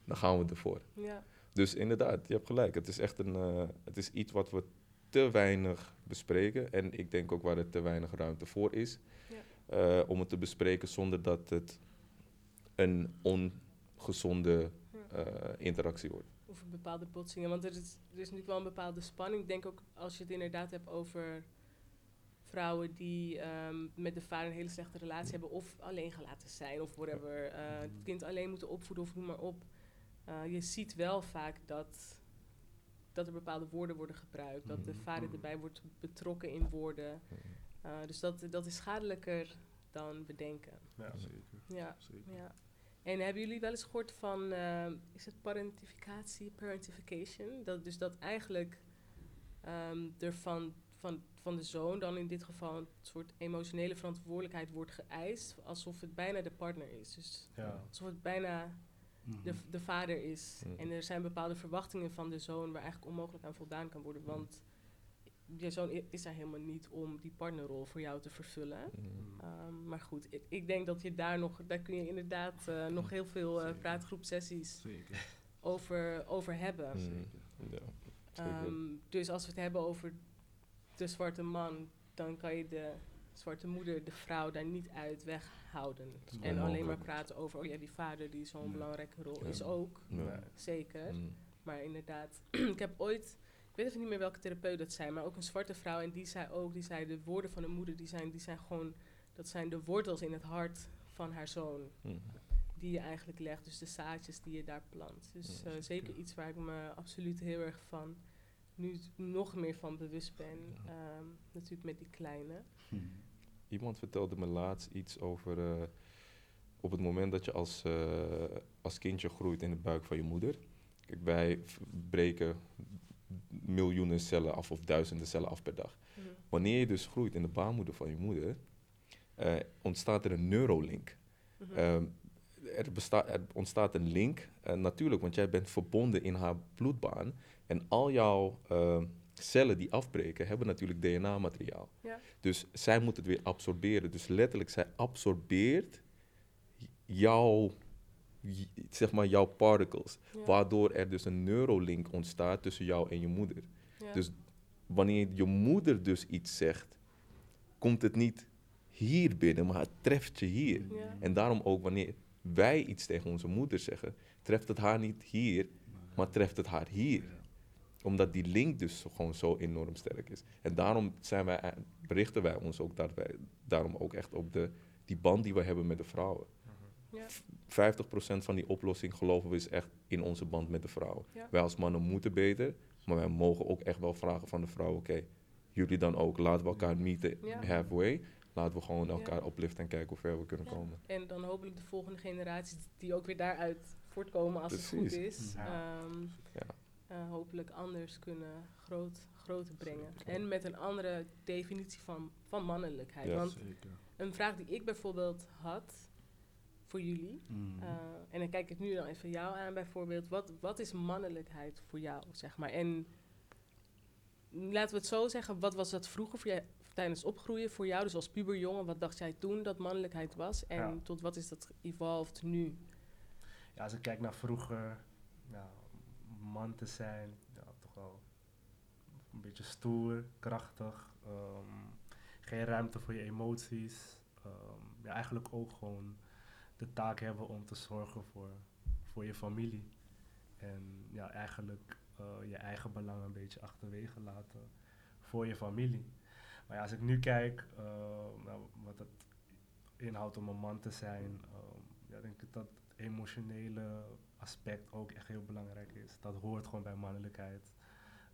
dan gaan we ervoor. Ja. Dus inderdaad, je hebt gelijk. Het is echt een, eh, het is iets wat we te weinig bespreken. En ik denk ook waar er te weinig ruimte voor is. Ja. eh, om het te bespreken zonder dat het een ongezonde eh, interactie wordt. Of een bepaalde botsingen. Want er is, er is natuurlijk wel een bepaalde spanning. Ik denk ook als je het inderdaad hebt over vrouwen die ehm, met de vader een hele slechte relatie hebben of alleen gelaten zijn of whatever. eh, het kind alleen moeten opvoeden of noem maar op. Eh, je ziet wel vaak dat, dat er bepaalde woorden worden gebruikt. Dat de Mhm. vader erbij wordt betrokken in woorden. Eh, dus dat, dat is schadelijker dan we denken. Ja. Zeker, Ja. zeker. Ja. En hebben jullie wel eens gehoord van, eh, is het parentificatie, parentification? Dat, dus dat eigenlijk ehm, er van, van, van de zoon dan in dit geval een soort emotionele verantwoordelijkheid wordt geëist, alsof het bijna de partner is. Dus Ja. alsof het bijna. De, de vader is. Mhm. En er zijn bepaalde verwachtingen van de zoon waar eigenlijk onmogelijk aan voldaan kan worden. Want je zoon is daar helemaal niet om die partnerrol voor jou te vervullen. Mm. Ehm, maar goed, ik, ik denk dat je daar nog, daar kun je inderdaad eh, nog heel veel eh Zeker. praatgroepsessies Zeker, over, over hebben. Mm. zeker. Ja. Ehm, dus als we het hebben over de zwarte man, dan kan je de zwarte moeder, de vrouw, daar niet uit weghouden. Is En alleen maar praten over, oh ja, die vader die zo'n Ja. belangrijke rol Ja. is ook, Ja. zeker. Mm. Maar inderdaad, ik heb ooit, ik weet even niet meer welke therapeut dat zijn, maar ook een zwarte vrouw. En die zei ook, die zei de woorden van de moeder, die zijn, die zijn gewoon, dat zijn de wortels in het hart van haar zoon. Mm. Die je eigenlijk legt, dus de zaadjes die je daar plant. Dus Ja, eh, zeker iets waar ik me absoluut heel erg van, nu nog meer van bewust ben. Ehm, natuurlijk met die kleine. Mhm. Iemand vertelde me laatst iets over eh, op het moment dat je als, eh, als kindje groeit in de buik van je moeder. Kijk, wij breken miljoenen cellen af of duizenden cellen af per dag. Mhm. Wanneer je dus groeit in de baarmoeder van je moeder, eh, ontstaat er een neurolink. Mhm. Ehm, er, er ontstaat een link, natuurlijk, want jij bent verbonden in haar bloedbaan. En al jouw eh, cellen die afbreken, hebben natuurlijk DNA-materiaal. Ja. Dus zij moet het weer absorberen. Dus letterlijk, zij absorbeert jouw, zeg maar, jouw particles. Ja. Waardoor er dus een neurolink ontstaat tussen jou en je moeder. Ja. Dus wanneer je moeder dus iets zegt, komt het niet hier binnen, maar het treft je hier. Ja. En daarom ook wanneer wij iets tegen onze moeder zeggen, treft het haar niet hier, maar treft het haar hier. Omdat die link dus gewoon zo enorm sterk is. En daarom zijn wij, berichten wij ons ook daarbij, daarom ook echt op de, die band die we hebben met de vrouwen. ja. 50% van die oplossing geloven we is echt in onze band met de vrouwen. Ja. Wij als mannen moeten beter, maar wij mogen ook echt wel vragen van de vrouw, oké, jullie dan ook, laten we elkaar meeten Ja. halfway. Laten we gewoon elkaar Ja. opliften en kijken hoe ver we kunnen Ja. komen. En dan hopelijk de volgende generaties die ook weer daaruit voortkomen als het goed is. Ja. Eh, hopelijk anders kunnen groot, groter brengen. Zeker. En met een andere definitie van, van mannelijkheid. Ja. Want Zeker. een vraag die ik bijvoorbeeld had voor jullie, Mhm. eh, en dan kijk ik nu dan even jou aan bijvoorbeeld. Wat, wat is mannelijkheid voor jou, zeg maar? En laten we het zo zeggen, wat was dat vroeger voor jij, tijdens opgroeien voor jou? Dus als puberjongen, wat dacht jij toen dat mannelijkheid was? En Ja. tot wat is dat evolved nu? Ja, als ik kijk naar vroeger, ja, man te zijn, ja, toch wel een beetje stoer, krachtig, ehm, geen ruimte voor je emoties. ehm, ja, eigenlijk ook gewoon de taak hebben om te zorgen voor, voor je familie. En ja, eigenlijk eh, je eigen belang een beetje achterwege laten voor je familie. Maar ja, als ik nu kijk eh, nou, wat het inhoudt om een man te zijn, ehm, ja, denk ik dat emotionele aspect ook echt heel belangrijk is. Dat hoort gewoon bij mannelijkheid.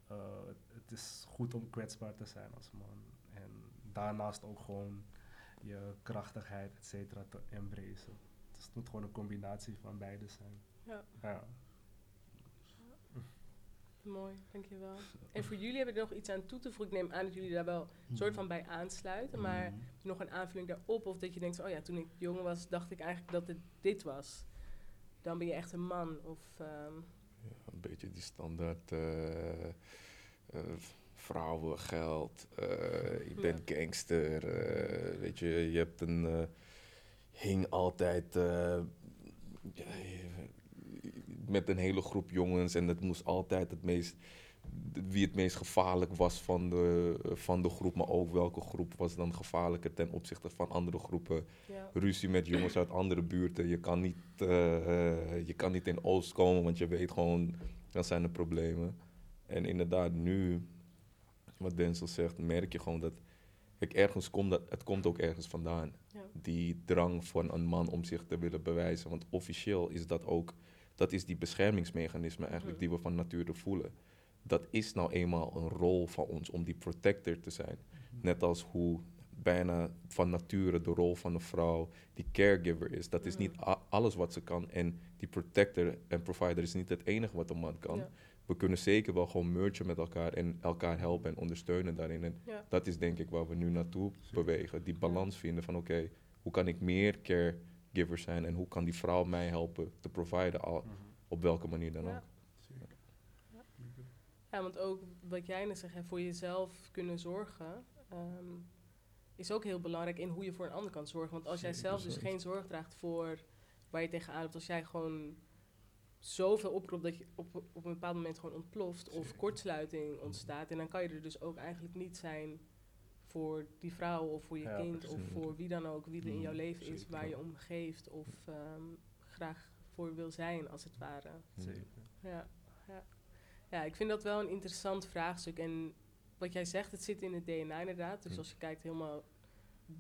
Eh, het, is goed om kwetsbaar te zijn als man. En daarnaast ook gewoon je krachtigheid, et cetera, te embracen. Dus het moet gewoon een combinatie van beide zijn. Ja, Ja. mooi, dankjewel. En voor jullie heb ik nog iets aan toe te voegen. Ik neem aan dat jullie daar wel een soort van bij aansluiten. Maar Mhm. nog een aanvulling daarop? Of dat je denkt, oh ja, toen ik jong was, dacht ik eigenlijk dat het dit was. Dan ben je echt een man. Of, ehm, Ja, een beetje die standaard eh, eh, vrouwen, geld, eh, ik ben gangster. weet je, je hebt een. hing altijd je- met een hele groep jongens en het moest altijd het meest. Wie het meest gevaarlijk was van de, van de groep, maar ook welke groep was dan gevaarlijker ten opzichte van andere groepen ja. ruzie met jongens uit andere buurten. Je kan niet, eh, eh, je kan niet in Oost komen, want je weet gewoon, dan zijn er problemen. En inderdaad, nu, wat Denzel zegt, merk je gewoon dat ik ergens kom, dat, het komt ook ergens vandaan. Ja. Die drang van een man om zich te willen bewijzen. Want officieel is dat ook, dat is die beschermingsmechanisme eigenlijk Mhm. die we van nature voelen. Dat is nou eenmaal een rol van ons om die protector te zijn. Net als hoe bijna van nature de rol van een vrouw die caregiver is. Dat is niet Mhm. alles wat ze kan. En die protector en provider is niet het enige wat een man kan. Ja. We kunnen zeker wel gewoon mergen met elkaar en elkaar helpen en ondersteunen daarin. En Ja. dat is denk ik waar we nu naartoe bewegen. Die balans vinden van oké, hoe kan ik meer caregiver zijn en hoe kan die vrouw mij helpen te providen, al, op welke manier dan ook. Ja, want ook wat jij net zegt, hè, voor jezelf kunnen zorgen, ehm, is ook heel belangrijk in hoe je voor een ander kan zorgen. Want als jij zelf dus geen zorg draagt voor waar je tegenaan loopt, als jij gewoon zoveel oproept dat je op, op een bepaald moment gewoon ontploft of Zeker. kortsluiting ontstaat, en dan kan je er dus ook eigenlijk niet zijn voor die vrouw of voor je Ja, kind of voor wie dan ook, wie er in jouw Mm, leven is, waar je om geeft of ehm, graag voor wil zijn, als het ware. Zeker. Ja, ja. Ja, ik vind dat wel een interessant vraagstuk. En wat jij zegt, het zit in het DNA inderdaad. Dus Mm. als je kijkt helemaal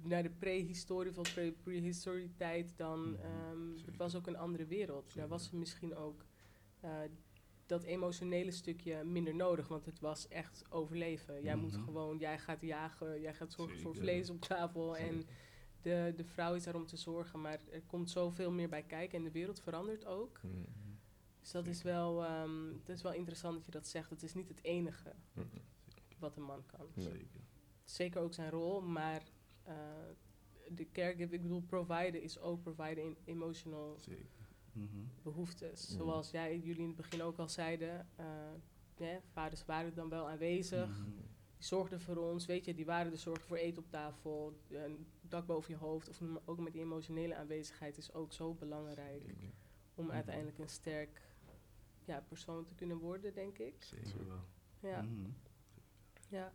naar de prehistorie of pre- prehistorie tijd, dan ehm, zeker. het was ook een andere wereld. Daar was misschien ook eh, dat emotionele stukje minder nodig, want het was echt overleven. Jij moet gewoon, jij gaat jagen, jij gaat zorgen voor vlees op tafel en de, de vrouw is daar om te zorgen. Maar er komt zoveel meer bij kijken en de wereld verandert ook. Mm. Dus dat is, wel, ehm, dat is wel interessant dat je dat zegt. Het is niet het enige wat een man kan. Zeker. Zeker ook zijn rol, maar eh, de caregiver, ik bedoel, providen is ook providen in emotional Zeker. Mhm. behoeftes. Mm. Zoals jij, jullie in het begin ook al zeiden, eh, ja, vaders waren dan wel aanwezig. Mhm. Die zorgden voor ons, weet je, die waren de zorg voor eten op tafel, een dak boven je hoofd. Of noem maar ook met die emotionele aanwezigheid is ook zo belangrijk Zeker. om Mhm. uiteindelijk een sterk ja, persoon te kunnen worden, denk ik. Zeker wel. Ja. Mhm. Ja.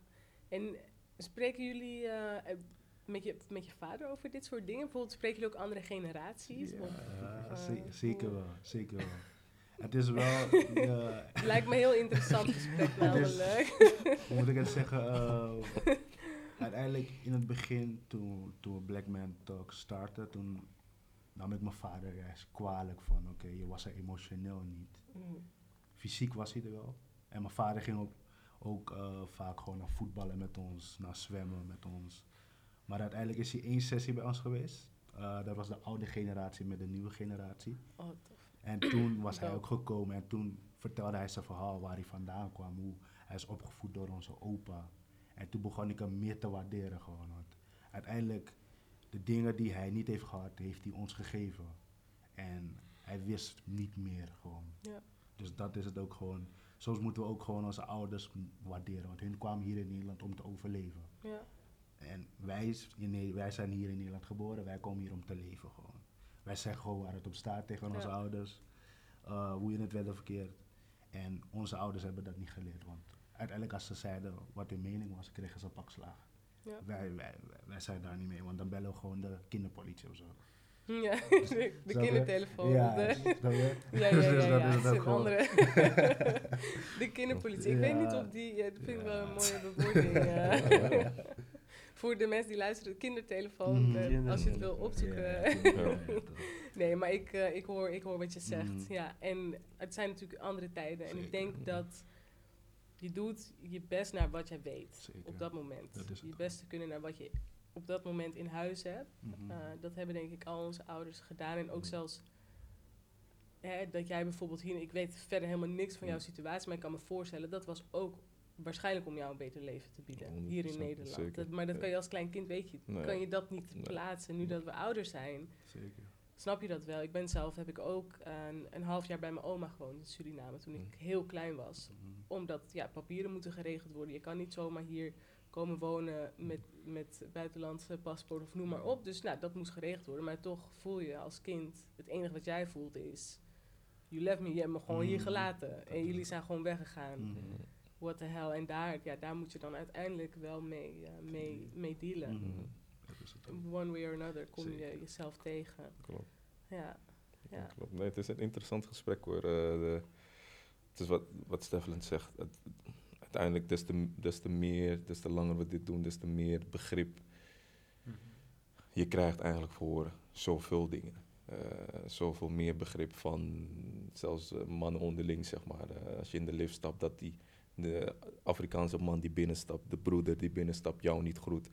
En spreken jullie eh, eh, met, je, met je vader over dit soort dingen? Bijvoorbeeld spreken jullie ook andere generaties? Ja, Of, eh, ze- zeker wel. Zeker wel. Het is wel... eh, Het lijkt me een heel interessant gesprek namelijk. hoe moet ik het zeggen? eh, uiteindelijk in het begin, toen, toen we Black Man Talk starten, toen nam ik mijn vader juist kwalijk van, oké, je was er emotioneel niet. Mm, Fysiek was hij er wel. En mijn vader ging ook, ook eh, vaak gewoon naar voetballen met ons, naar zwemmen met ons. Maar uiteindelijk is hij één sessie bij ons geweest. Eh, dat was de oude generatie met de nieuwe generatie. Oh, tof. En toen was hij ook gekomen en toen vertelde hij zijn verhaal waar hij vandaan kwam, hoe hij is opgevoed door onze opa. En toen begon ik hem meer te waarderen gewoon. Want uiteindelijk, de dingen die hij niet heeft gehad, heeft hij ons gegeven. En hij wist niet meer gewoon. Ja. Dus dat is het ook gewoon. Soms moeten we ook gewoon onze ouders waarderen. Want hun kwamen hier in Nederland om te overleven. Ja. En wij, in wij zijn hier in Nederland geboren, wij komen hier om te leven gewoon. Wij zeggen gewoon waar het op staat tegen onze ouders, uh, hoe je het wel of verkeerd. En onze ouders hebben dat niet geleerd, want uiteindelijk als ze zeiden wat hun mening was, kregen ze een pak slaag. Ja. Wij, wij, wij, wij zijn daar niet mee, want dan bellen we gewoon de kinderpolitie of zo. Ja, de, kindertelefoon. Ja, de- je? Ja, ja, Dus ja, dat ja. is gewoon- andere. de kinderpolitie. Ik weet Ja. niet of die. Ja, dat vind ik wel een Ja. mooie bewoording. ja. Voor de mensen die luisteren, de kindertelefoon. Mhm. eh, als je het wil opzoeken. Ja, ja, ja, Nee, maar ik, eh, ik, hoor, ik hoor wat je zegt. Mhm. Ja, en het zijn natuurlijk andere tijden. En ik denk dat je doet je best naar wat jij weet Zeker. op dat moment. Dat je best te kunnen naar wat je op dat moment in huis hebt. Mhm. Uh, dat hebben denk ik al onze ouders gedaan. En ook Mhm. zelfs hè, dat jij bijvoorbeeld hier... Ik weet verder helemaal niks van jouw Mhm. situatie, maar ik kan me voorstellen... dat was ook waarschijnlijk om jou een beter leven te bieden. 100% Hier in Nederland. Dat, maar dat kan je als klein kind, weet je... Nee. kan je dat niet plaatsen. Nu dat we ouder zijn, Zeker. snap je dat wel. Ik ben zelf, heb ik ook een, een half jaar bij mijn oma gewoond in Suriname... toen ik heel klein was omdat ja, papieren moeten geregeld worden. Je kan niet zomaar hier komen wonen met, met buitenlandse paspoort of noem maar op. Dus nou, dat moest geregeld worden. Maar toch voel je als kind, het enige wat jij voelt is... You left me, je hebt me gewoon hier Mhm. gelaten. En jullie zijn gewoon weggegaan. Mhm. What the hell. En daar, ja, daar moet je dan uiteindelijk wel mee, eh, mee, mee dealen. One way or another kom je jezelf tegen. Klopt. Ja, ja. Klopt. Nee, het is een interessant gesprek hoor. Eh, de, het is wat, wat Stefan zegt. Het- uiteindelijk, des te, des te meer, des te langer we dit doen, des te meer begrip je krijgt eigenlijk voor zoveel dingen. Eh, zoveel meer begrip van zelfs eh, mannen onderling, zeg maar. Eh, als je in de lift stapt, dat die, de Afrikaanse man die binnenstapt, de broeder die binnenstapt, jou niet groet.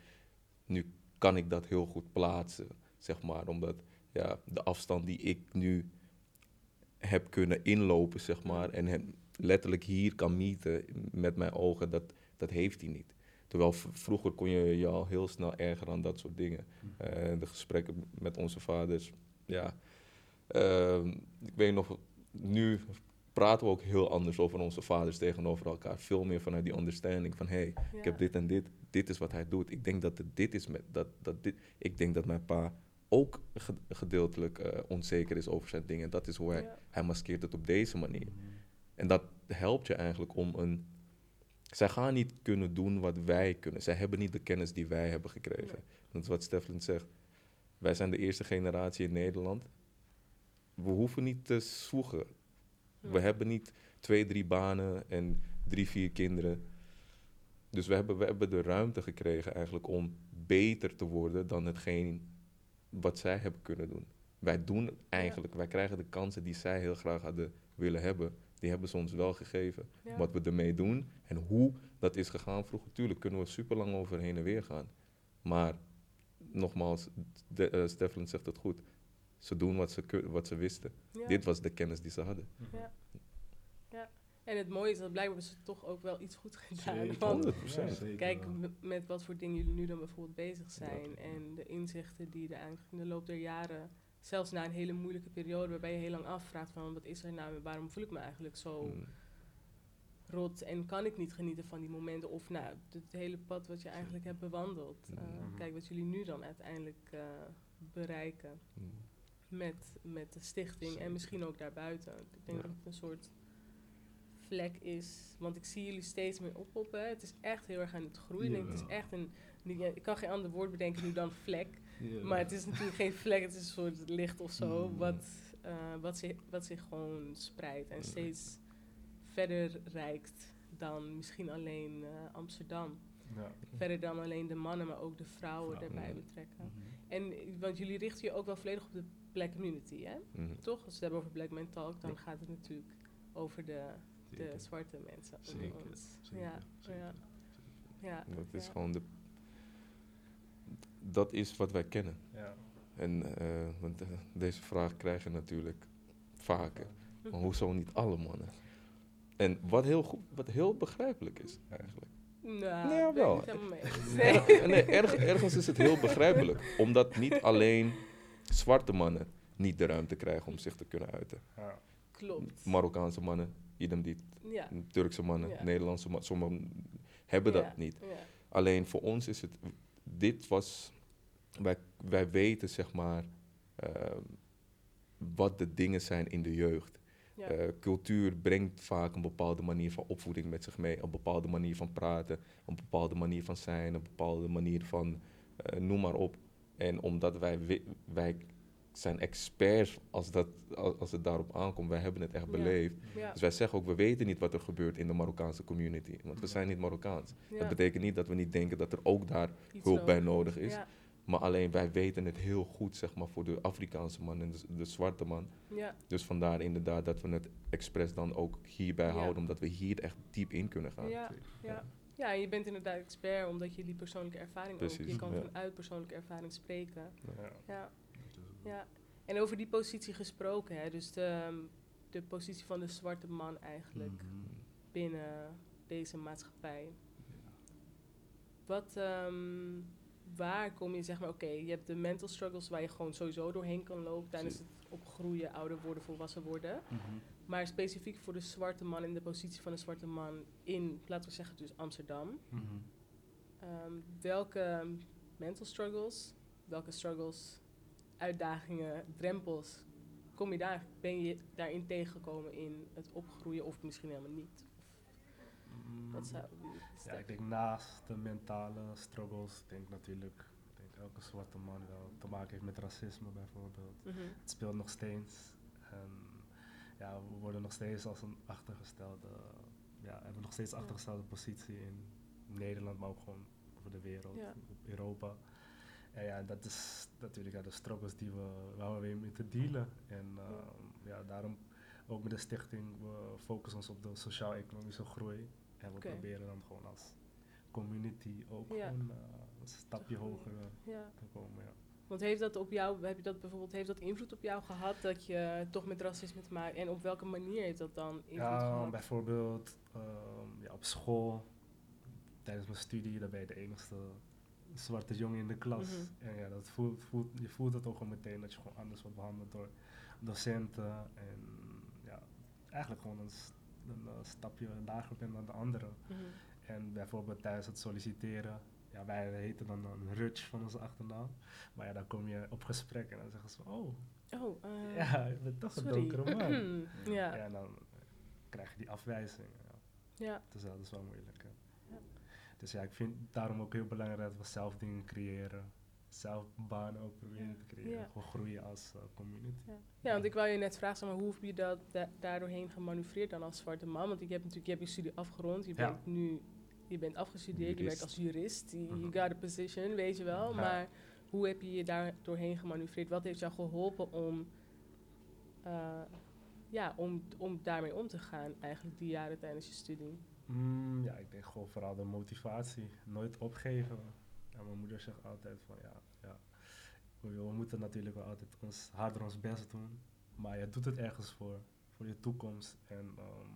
Nu kan ik dat heel goed plaatsen, zeg maar. Omdat ja, de afstand die ik nu heb kunnen inlopen, zeg maar, en hem letterlijk hier kan meeten met mijn ogen, dat, dat heeft hij niet. Terwijl vroeger kon je je al heel snel ergeren aan dat soort dingen. Eh, de gesprekken met onze vaders, ja. Ehm, ik weet nog, nu praten we ook heel anders over onze vaders tegenover elkaar. Veel meer vanuit die understanding van, hé, hey, ik heb dit en dit, dit is wat hij doet. Ik denk dat het dit is met, dat, dat dit, ik denk dat mijn pa ook ge- gedeeltelijk eh, onzeker is over zijn dingen. Dat is hoe hij, Ja. hij maskeert het op deze manier. Mhm. En dat helpt je eigenlijk om een. Zij gaan niet kunnen doen wat wij kunnen. Zij hebben niet de kennis die wij hebben gekregen. Dat is wat Stefan zegt. Wij zijn de eerste generatie in Nederland. We hoeven niet te zwoegen. We hebben niet twee, drie banen en drie, vier kinderen. Dus we hebben, we hebben de ruimte gekregen eigenlijk om beter te worden dan hetgeen wat zij hebben kunnen doen. Wij doen het eigenlijk, wij krijgen de kansen die zij heel graag hadden willen hebben. Die hebben ze ons wel gegeven. Ja. Wat we ermee doen en hoe dat is gegaan vroeger. Tuurlijk kunnen we super lang over heen en weer gaan. Maar nogmaals, de, eh, Stefan zegt het goed. Ze doen wat ze, wat ze wisten. Ja. Dit was de kennis die ze hadden. Ja. ja. En het mooie is dat blijkbaar hebben ze toch ook wel iets goed gedaan. Want 100%. Ja, zeker kijk, met wat voor dingen jullie nu dan bijvoorbeeld bezig zijn. En de inzichten die er eigenlijk in de loop der jaren, zelfs na een hele moeilijke periode waarbij je heel lang afvraagt van wat is er nou en waarom voel ik me eigenlijk zo Mm. rot en kan ik niet genieten van die momenten of nou, het hele pad wat je eigenlijk hebt bewandeld. Uh, Mhm. Kijk wat jullie nu dan uiteindelijk uh, bereiken Mm. met, met de stichting en misschien ook daarbuiten. Ik denk Ja. dat het een soort vlek is, want ik zie jullie steeds meer oppoppen. Het is echt heel erg aan het groeien. Ik denk, het is echt een, ik kan geen ander woord bedenken nu dan vlek. Maar het is natuurlijk geen vlek, het is een soort licht of zo, Mm. wat, eh, wat, zich, wat zich gewoon spreidt en steeds verder reikt dan misschien alleen eh, Amsterdam. Ja. Verder dan alleen de mannen, maar ook de vrouwen Mm. betrekken. Mhm. En want jullie richten je ook wel volledig op de black community, hè? Mhm. Toch? Als we het hebben over Black Man Talk, dan Ja. gaat het natuurlijk over de, de zwarte mensen onder Zeker, ons. zeker, ja, zeker, ja, zeker. ja. Dat is gewoon de. Dat is wat wij kennen. Ja. En eh, want, eh, deze vraag krijg je natuurlijk vaker. Maar hoezo niet alle mannen? En wat heel, goed, wat heel begrijpelijk is eigenlijk. Nou, Nee, wel. Nee, nee erg- ergens is het heel begrijpelijk. Omdat niet alleen zwarte mannen niet de ruimte krijgen om zich te kunnen uiten. Ja. Klopt. Marokkaanse mannen, idem dit. Ja. Turkse mannen, Ja. Nederlandse mannen, sommigen hebben dat niet. Ja. Alleen voor ons is het, dit was, wij, wij weten zeg maar ehm, wat de dingen zijn in de jeugd. Ja. Eh, cultuur brengt vaak een bepaalde manier van opvoeding met zich mee, een bepaalde manier van praten, een bepaalde manier van zijn, een bepaalde manier van eh, noem maar op. En omdat wij, wi- wij zijn experts als, dat, als, het daarop aankomt, wij hebben het echt Ja. beleefd. ja. Dus wij zeggen ook, we weten niet wat er gebeurt in de Marokkaanse community, want we zijn niet Marokkaans. ja. Dat betekent niet dat we niet denken dat er ook daar Iets hulp bij nodig is. Ja. Maar alleen wij weten het heel goed, zeg maar, voor de Afrikaanse man en de, de zwarte man. Ja. Dus vandaar inderdaad dat we het expres dan ook hierbij Ja. houden, omdat we hier echt diep in kunnen gaan. Ja, ja. ja, en je bent inderdaad expert omdat je die persoonlijke ervaring ook... Precies, Je kan ja. vanuit persoonlijke ervaring spreken. Ja. Ja. En over die positie gesproken, hè, dus de, de positie van de zwarte man eigenlijk Mhm. binnen deze maatschappij. Wat, ehm, waar kom je, zeg maar, oké, je hebt de mental struggles waar je gewoon sowieso doorheen kan lopen tijdens het opgroeien, ouder worden, volwassen worden. Mhm. Maar specifiek voor de zwarte man in de positie van de zwarte man in, laten we zeggen, dus Amsterdam. Mhm. Ehm, welke mental struggles, welke struggles, uitdagingen, drempels, kom je daar, ben je daarin tegengekomen in het opgroeien of misschien helemaal niet? Mm, Wat zou is Ja, ik denk naast de mentale struggles, ik denk natuurlijk, ik denk elke zwarte man wel te maken heeft met racisme bijvoorbeeld. Mhm. Het speelt nog steeds. En ja, we worden nog steeds als een achtergestelde, ja, hebben nog steeds achtergestelde positie in Nederland, maar ook gewoon over de wereld, Ja. Europa. En ja, dat is natuurlijk ja, de struggles die we, waar we mee te dealen. En Ja. ehm, ja, daarom ook met de stichting, we focussen ons op de sociaal-economische groei. En we proberen dan gewoon als community ook Ja. gewoon eh, een stapje groeien. hoger eh, Ja, te komen. Ja. want heeft dat op jou, heb je dat bijvoorbeeld, heeft dat invloed op jou gehad dat je toch met racisme te maken, en op welke manier heeft dat dan invloed Ja, gehad? bijvoorbeeld ehm, ja, op school, tijdens mijn studie, dan ben je de enigste zwarte jongen in de klas. Mhm. En ja, dat voelt, voelt, je voelt het ook gewoon meteen dat je gewoon anders wordt behandeld door docenten. En ja, eigenlijk gewoon een, een, stapje lager bent dan de anderen. Mhm. En bijvoorbeeld tijdens het solliciteren, ja, wij heten dan een rutsch van onze achternaam. Maar ja, dan kom je op gesprek en dan zeggen ze, oh, Oh, eh, ja, je bent toch een donkere man. ja, Ja, ja, en dan krijg je die afwijzing. Ja. Dus dat is wel moeilijk. Dus ja, ik vind het daarom ook heel belangrijk dat we zelf dingen creëren. Zelf banen ook proberen Ja. te creëren. Ja. Gewoon groeien als eh, community. Ja. Ja, want ik wou je net vragen, zeg maar, hoe heb je dat da daardoorheen gemanoeuvreerd dan als zwarte man? Want je hebt natuurlijk je hebt je studie afgerond, je Ja. bent nu je bent afgestudeerd, je werkt als jurist, you, you Mhm. got a position, weet je wel. Ja. Maar hoe heb je je daar doorheen gemanoeuvreerd? Wat heeft jou geholpen om, eh, ja, om, om daarmee om te gaan, eigenlijk die jaren tijdens je studie? Mm, ja, ik denk gewoon vooral de motivatie. Nooit opgeven. Ja, mijn moeder zegt altijd van ja, ja we, moeten natuurlijk wel altijd ons, harder ons best doen. Maar je doet het ergens voor, voor je toekomst. En ehm,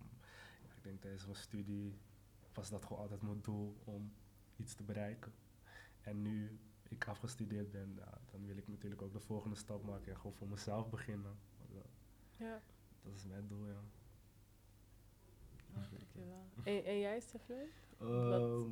ja, ik denk tijdens mijn studie was dat gewoon altijd mijn doel om iets te bereiken. En nu ik afgestudeerd ben, ja, dan wil ik natuurlijk ook de volgende stap maken en gewoon voor mezelf beginnen. Eh, Ja, dat is mijn doel, ja. Dankjewel. En, en jij, Stefan? Ehm,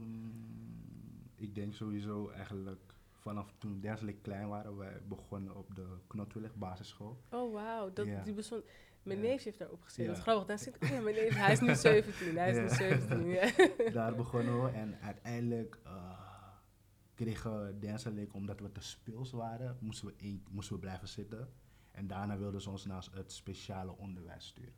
ik denk sowieso eigenlijk vanaf toen Dens en ik klein waren, wij begonnen op de Knotwillig basisschool. Oh, wauw. Dat, die bestond... Mijn Ja. neefje heeft daarop gezeten. Dat is grappig. Daar zit, oh ja, mijn neef, hij is nu 17. Hij is nu 17, ja. Daar begonnen we en uiteindelijk eh, kregen Dens en ik, omdat we te speels waren, moesten we, één- moesten we blijven zitten. En daarna wilden ze ons naar het speciale onderwijs sturen.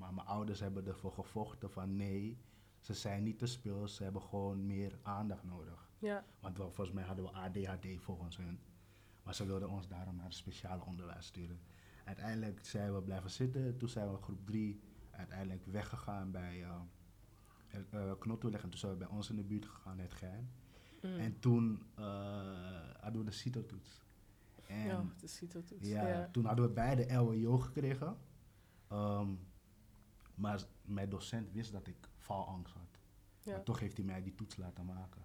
Maar mijn ouders hebben ervoor gevochten van nee, ze zijn niet te speels, ze hebben gewoon meer aandacht nodig. Ja, Want we, volgens mij hadden we ADHD volgens hun. Maar ze wilden ons daarom naar het speciale onderwijs sturen. Uiteindelijk zijn we blijven zitten. Toen zijn we groep 3 uiteindelijk weggegaan bij uh. En toen zijn we bij ons in de buurt gegaan, het geheim. Mm. En toen eh, hadden we de CITO-toets. En ja, de CITO-toets. ja, Ja. toen hadden we beide LWO gekregen. Ehm, Maar mijn docent wist dat ik faalangst had. Ja. Maar toch heeft hij mij die toets laten maken.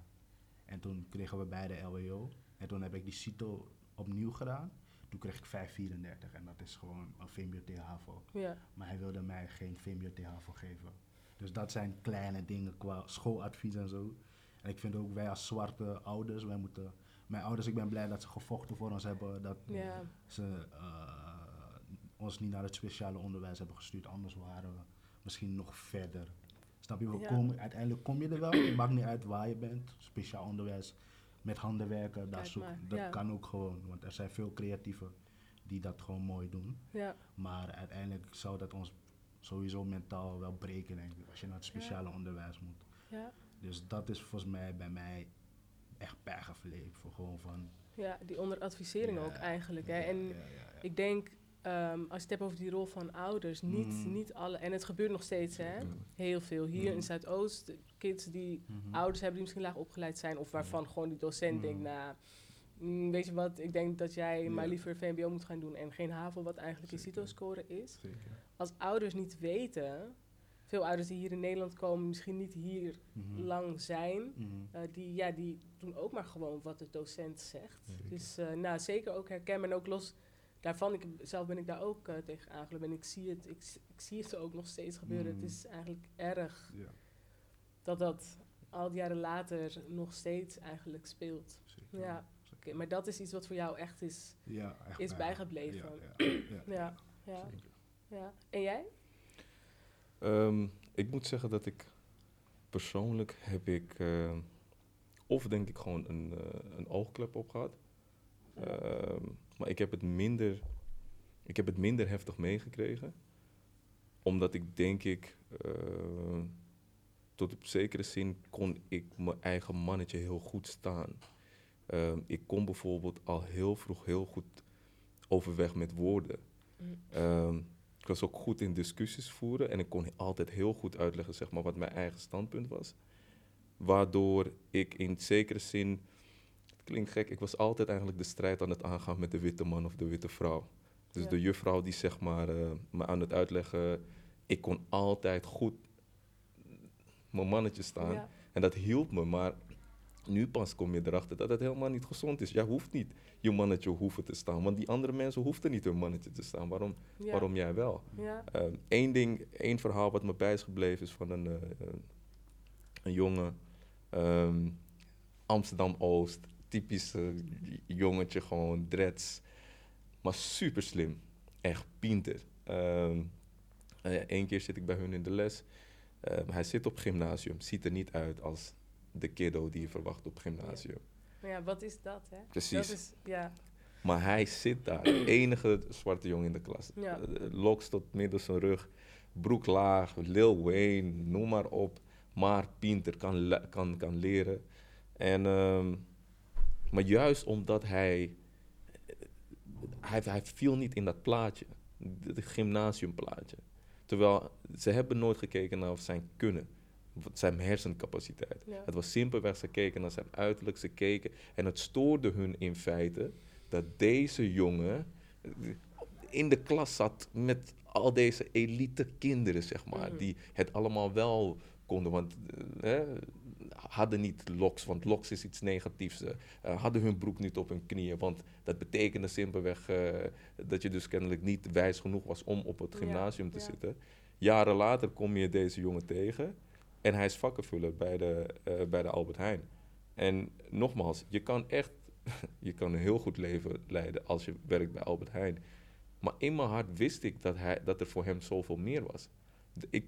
En toen kregen we beide LWO. En toen heb ik die CITO opnieuw gedaan. Toen kreeg ik 534 en dat is gewoon een VMBO HAVO. Ja. Maar hij wilde mij geen VMBO HAVO geven. Dus dat zijn kleine dingen qua schooladvies en zo. En ik vind ook wij als zwarte ouders, wij moeten... Mijn ouders, ik ben blij dat ze gevochten voor ons hebben. Dat Ja. ze eh, ons niet naar het speciale onderwijs hebben gestuurd. Anders waren we misschien nog verder. Snap je? We Ja. komen, uiteindelijk kom je er wel. Het maakt niet uit waar je bent. Speciaal onderwijs met handen werken, zoek, maar, dat ja. kan ook gewoon. Want er zijn veel creatieven die dat gewoon mooi doen. Ja. Maar uiteindelijk zou dat ons sowieso mentaal wel breken, denk ik. Als je naar het speciale onderwijs moet. Ja. Dus dat is volgens mij bij mij echt bijgebleven. Voor gewoon van... ja, die onderadvisering ook eigenlijk. Hè. En ik denk, ehm, als je het hebt over die rol van ouders, niet, Mm. niet alle... En het gebeurt nog steeds, hè. Heel veel. Hier Mm. in Zuidoost, kids die Mhm. ouders hebben die misschien laag opgeleid zijn... of waarvan gewoon die docent Mm. denkt, nou... mm, weet je wat, ik denk dat jij maar liever VMBO moet gaan doen... en geen HAVO, wat eigenlijk Zeker. CITO-score is. Zeker. Als ouders niet weten... Veel ouders die hier in Nederland komen, misschien niet hier Mhm. lang zijn... Mhm. Eh, die, ja, die doen ook maar gewoon wat de docent zegt. Zeker. Dus eh, nou, zeker ook herkenbaar. En ook los daarvan, ik, zelf ben ik daar ook eh, tegen aangelopen. En ik zie, het, ik, ik zie het ook nog steeds gebeuren. Mm. Het is eigenlijk erg Ja, dat dat al die jaren later nog steeds eigenlijk speelt. zeker. Ja, oké. maar dat is iets wat voor jou echt is. Ja, echt Is bij- bijgebleven. Ja, ja, ja. Ja, ja, Zeker. ja. En jij? Ehm, ik moet zeggen dat ik persoonlijk heb ik, eh, of denk ik gewoon een, eh, een oogklep op gehad. Ehm, maar ik heb het minder, ik heb het minder heftig meegekregen. Omdat ik denk ik, eh, tot op zekere zin kon ik mijn eigen mannetje heel goed staan. Ehm, ik kon bijvoorbeeld al heel vroeg heel goed overweg met woorden. Mm. Ehm, ik was ook goed in discussies voeren en ik kon altijd heel goed uitleggen zeg maar, wat mijn eigen standpunt was. Waardoor ik in zekere zin, klinkt gek, ik was altijd eigenlijk de strijd aan het aangaan met de witte man of de witte vrouw. Dus Ja. de juffrouw die zeg maar, eh, me aan het uitleggen, ik kon altijd goed mijn mannetje staan. Ja. En dat hielp me, maar nu pas kom je erachter dat het helemaal niet gezond is. Jij hoeft niet je mannetje hoeven te staan, want die andere mensen hoefden niet hun mannetje te staan. Waarom, Ja. waarom jij wel? Eén ding, één verhaal wat me bij is gebleven is van een, eh, een, een jongen, ehm, Amsterdam-Oost, typisch eh, jongetje, gewoon dreads, maar super slim, echt pinter. Eén keer zit ik bij hun in de les, Ehm, hij zit op gymnasium, ziet er niet uit als de kiddo die je verwacht op gymnasium. Maar ja, wat is dat, hè? Precies. Dat is, ja. Maar hij zit daar, de enige zwarte jongen in de klas. Ja. Eh, Loks tot midden zijn rug, broek laag, Lil Wayne, noem maar op. Maar Pinter kan, kan, kan leren. En, ehm, maar juist omdat hij, hij... Hij viel niet in dat plaatje, het gymnasiumplaatje. Terwijl ze hebben nooit gekeken naar zijn kunnen, zijn hersencapaciteit. Ja. Het was simpelweg, ze keken naar zijn uiterlijk, ze keken. En het stoorde hun in feite dat deze jongen in de klas zat met al deze elite kinderen, zeg maar. Mhm. Die het allemaal wel konden, want eh, hadden niet loks, want loks is iets negatiefs. eh, eh, hadden hun broek niet op hun knieën, want dat betekende simpelweg eh, dat je dus kennelijk niet wijs genoeg was om op het Ja, gymnasium te ja. zitten. Jaren later kom je deze jongen tegen en hij is vakkenvuller bij de, bij de Albert Heijn. En nogmaals, je kan echt je kan een heel goed leven leiden als je werkt bij Albert Heijn. Maar in mijn hart wist ik dat, hij, dat er voor hem zoveel meer was. Ik,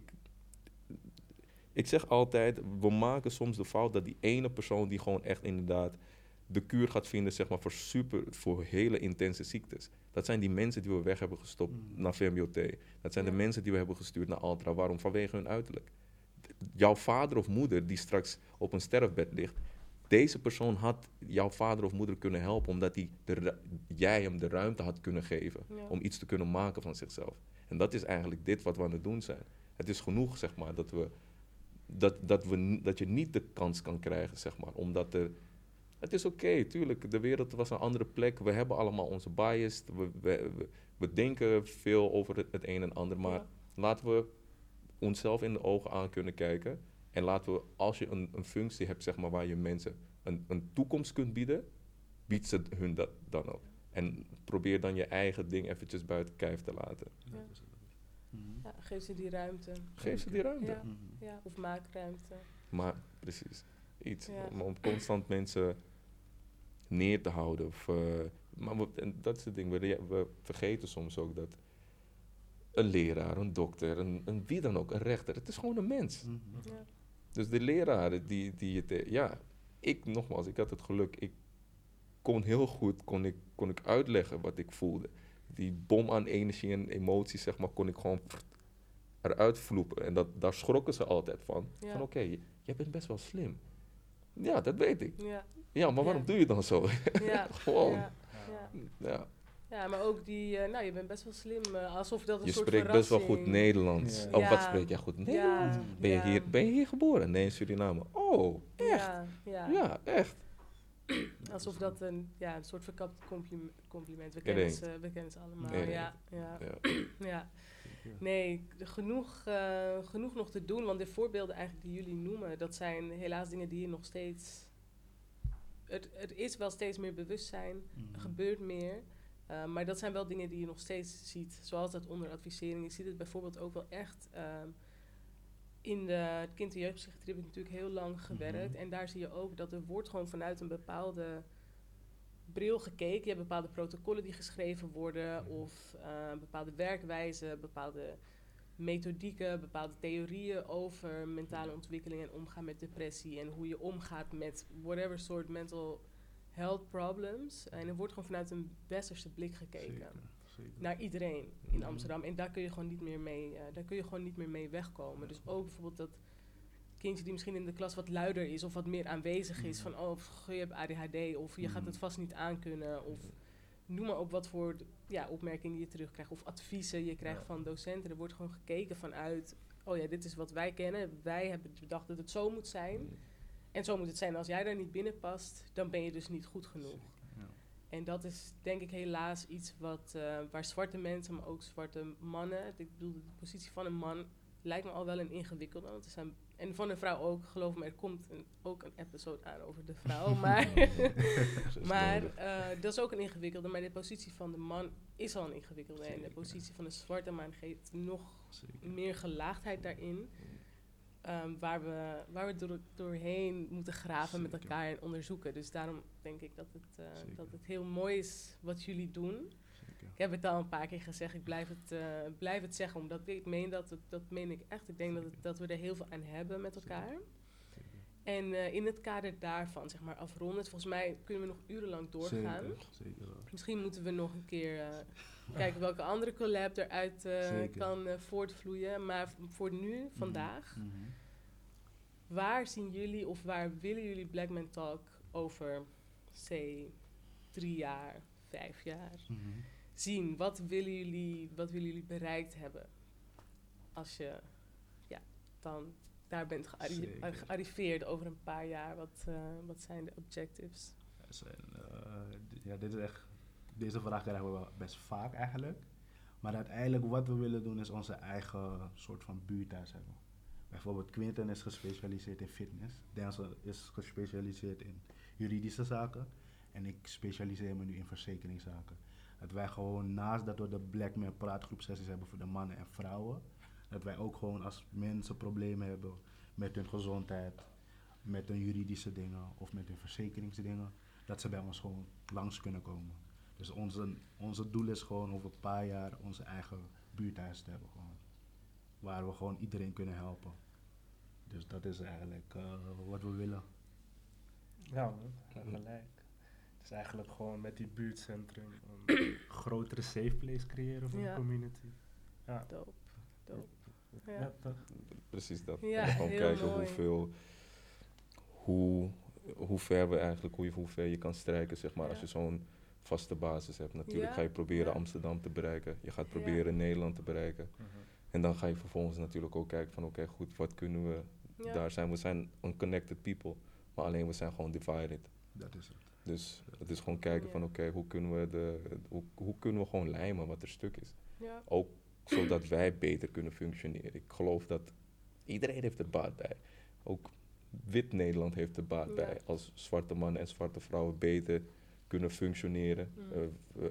ik zeg altijd, we maken soms de fout dat die ene persoon die gewoon echt inderdaad de kuur gaat vinden zeg maar, voor, super, voor hele intense ziektes. Dat zijn die mensen die we weg hebben gestopt Mm. naar VMBOT. Dat zijn Ja. de mensen die we hebben gestuurd naar Altra. Waarom? Vanwege hun uiterlijk. Jouw vader of moeder die straks op een sterfbed ligt, deze persoon had jouw vader of moeder kunnen helpen omdat die de, jij hem de ruimte had kunnen geven Ja. om iets te kunnen maken van zichzelf. En dat is eigenlijk dit wat we aan het doen zijn. Het is genoeg, zeg maar, dat, we, dat, dat, we, dat je niet de kans kan krijgen, zeg maar, omdat er... Het is oké, tuurlijk, de wereld was een andere plek. We hebben allemaal onze bias. We, we, we, we denken veel over het, het een en ander, maar Ja. laten we onszelf in de ogen aan kunnen kijken. En laten we, als je een, een functie hebt, zeg maar, waar je mensen een, een toekomst kunt bieden, bied ze hun dat dan ook. En probeer dan je eigen ding eventjes buiten kijf te laten. Ja. Dat is het. Mhm. Ja, geef ze die ruimte. Geef ze die ruimte. Ja. Mhm. Ja, of maak ruimte. Maar precies, iets. Ja. Om, om constant mensen neer te houden. Of, eh, maar we- en dat is het ding, we, we vergeten soms ook dat een leraar, een dokter, een, een wie dan ook, een rechter, het is gewoon een mens. Mhm. Ja. Dus de leraren die, die je te- ja, ik nogmaals, ik had het geluk, ik kon heel goed, kon ik, kon ik uitleggen wat ik voelde. Die bom aan energie en emoties, zeg maar, kon ik gewoon eruit vloepen. En dat, daar schrokken ze altijd van. Ja. Van oké, jij bent best wel slim. Ja, dat weet ik. Ja, Ja, maar waarom Ja. doe je dan zo? ja. Gewoon. Ja, ja. Ja. ja, maar ook die, eh, nou, je bent best wel slim. eh, alsof dat een Je soort spreekt best wel goed Nederlands. Ja. Oh, wat spreek jij goed Ja, Nederlands? Ben, je ja. hier, ben je hier geboren? Nee, in Suriname. Oh, echt? Ja, ja. Ja, echt. Alsof dat een, ja, een soort verkapt compliment, compliment. We Ja, kennen, ze, we kennen ze allemaal. Nee, nee. Ja, ja, Ja. ja. Nee, genoeg, eh, genoeg nog te doen. Want de voorbeelden eigenlijk die jullie noemen, dat zijn helaas dingen die je nog steeds... Het, het is wel steeds meer bewustzijn, er Mhm. gebeurt meer. eh, maar dat zijn wel dingen die je nog steeds ziet. Zoals dat onder advisering. Je ziet het bijvoorbeeld ook wel echt... ehm, in de kind- en jeugdpsychiatrie heb ik natuurlijk heel lang gewerkt. Mhm. En daar zie je ook dat er wordt gewoon vanuit een bepaalde bril gekeken. Je hebt bepaalde protocollen die geschreven worden. Mhm. Of eh, bepaalde werkwijzen, bepaalde methodieken, bepaalde theorieën over mentale ontwikkeling en omgaan met depressie. En hoe je omgaat met whatever soort mental health problems. En er wordt gewoon vanuit een westerse blik gekeken Zeker, zeker. naar iedereen in Mhm. Amsterdam. En daar kun je gewoon niet meer mee, eh, daar kun je gewoon niet meer mee wegkomen. Dus ook bijvoorbeeld dat kindje die misschien in de klas wat luider is of wat meer aanwezig is. Mhm. Van oh, je hebt ADHD of je gaat Mhm. het vast niet aankunnen. Of noem maar op wat voor ja, opmerkingen je terugkrijgt. Of adviezen je krijgt Ja. van docenten. Er wordt gewoon gekeken vanuit, oh ja, dit is wat wij kennen. Wij hebben bedacht dat het zo moet zijn. En zo moet het zijn. Als jij daar niet binnen past, dan ben je dus niet goed genoeg. En dat is denk ik helaas iets wat, eh, waar zwarte mensen, maar ook zwarte mannen, ik bedoel, de positie van een man lijkt me al wel een ingewikkelde. Want er zijn, en van een vrouw ook, geloof me, er komt een, ook een episode aan over de vrouw. Maar, maar eh, dat is ook een ingewikkelde. Maar de positie van de man is al een ingewikkelde. En de positie van de zwarte man geeft nog Zeker. meer gelaagdheid daarin. Ehm, waar we, waar we door, doorheen moeten graven met elkaar en onderzoeken. Dus daarom denk ik dat het, eh, dat het heel mooi is wat jullie doen. Zeker. Ik heb het al een paar keer gezegd, ik blijf het, eh, blijf het zeggen, omdat ik meen dat, het, dat meen ik echt. Ik denk dat, het, dat we er heel veel aan hebben met elkaar. En eh, in het kader daarvan, zeg maar, afrondend, volgens mij kunnen we nog urenlang doorgaan. Zeker, zeker wel. Misschien moeten we nog een keer kijken welke andere collab eruit eh, kan eh, voortvloeien. Maar voor nu, vandaag, Mhm. waar zien jullie of waar willen jullie Black Man Talk over, say, drie jaar, vijf jaar Mhm. zien? Wat willen jullie, wat willen jullie bereikt hebben? Als je ja, dan daar bent gearri- Zeker. gearriveerd over een paar jaar. Wat, eh, wat zijn de objectives? Zijn, eh, ja, dit is echt, deze vraag krijgen we best vaak eigenlijk. Maar uiteindelijk wat we willen doen is onze eigen soort van buurthuis hebben. Bijvoorbeeld Quinten is gespecialiseerd in fitness. Denzel is gespecialiseerd in juridische zaken. En ik specialiseer me nu in verzekeringszaken. Dat wij gewoon naast dat we de Black Man praatgroep sessies hebben voor de mannen en vrouwen. Dat wij ook gewoon als mensen problemen hebben met hun gezondheid, met hun juridische dingen of met hun verzekeringsdingen. Dat ze bij ons gewoon langs kunnen komen. Dus onze, onze doel is gewoon over een paar jaar onze eigen buurthuis te hebben. Gewoon. Waar we gewoon iedereen kunnen helpen. Dus dat is eigenlijk eh, wat we willen. Ja, man, gelijk. Het is eigenlijk gewoon met die buurtcentrum een grotere safe place creëren voor Ja. de community. Ja, Doop, doop. ja. Ja. toch? Precies dat. Ja, gewoon heel kijken mooi. hoeveel, hoe, hoe ver we eigenlijk, hoe, je- hoe ver je kan strijken, zeg maar, Ja. als je zo'n vaste basis hebt. Natuurlijk Ja, ga je proberen ja. Amsterdam te bereiken. Je gaat Ja. proberen Nederland te bereiken. Mhm. En dan ga je vervolgens natuurlijk ook kijken van, oké, goed, wat kunnen we Ja. daar zijn? We zijn unconnected people, maar alleen we zijn gewoon divided. Dat is het. Dus het is gewoon kijken van, oké, hoe kunnen we de, hoe, hoe kunnen we gewoon lijmen wat er stuk is? Ja. Ook zodat wij beter kunnen functioneren. Ik geloof dat iedereen heeft er baat bij. Ook wit Nederland heeft er baat Ja. bij. Als zwarte mannen en zwarte vrouwen beter kunnen functioneren. Mm. eh,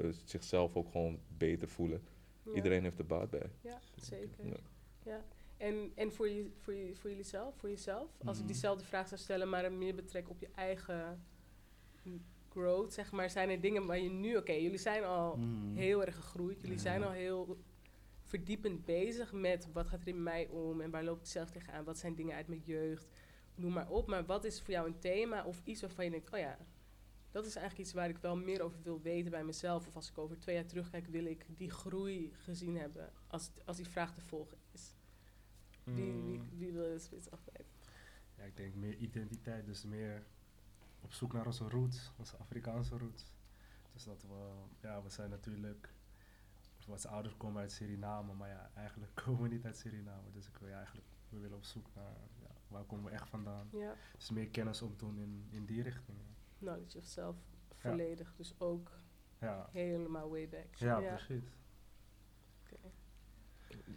eh, zichzelf ook gewoon beter voelen. Ja. Iedereen heeft er baat bij. Ja, zeker. Ja. Ja. En, en voor, je, voor, je, voor jullie zelf, voor jezelf, als ik Mhm. diezelfde vraag zou stellen, maar meer betrek op je eigen growth, zeg maar, zijn er dingen waar je nu, oké, jullie zijn al Mm. heel erg gegroeid, jullie zijn al heel verdiepend bezig met wat gaat er in mij om en waar loop ik zelf tegenaan, wat zijn dingen uit mijn jeugd, noem maar op. Maar wat is voor jou een thema of iets waarvan je denkt, oh ja, dat is eigenlijk iets waar ik wel meer over wil weten bij mezelf. Of als ik over twee jaar terugkijk, wil ik die groei gezien hebben als, als die vraag te volgen is. Wie, wie, Mm, wie wil het spits? Ja, ik denk meer identiteit, dus meer op zoek naar onze roots, onze Afrikaanse roots. Dus dat we, ja, we zijn natuurlijk, of onze ouders komen uit Suriname, maar ja, eigenlijk komen we niet uit Suriname. Dus ik wil ja, eigenlijk, we willen op zoek naar, ja, waar komen we echt vandaan. Ja, Dus meer kennis opdoen in, in die richting. Knowledge of self, volledig. Dus ook Ja, helemaal way back. ja, precies.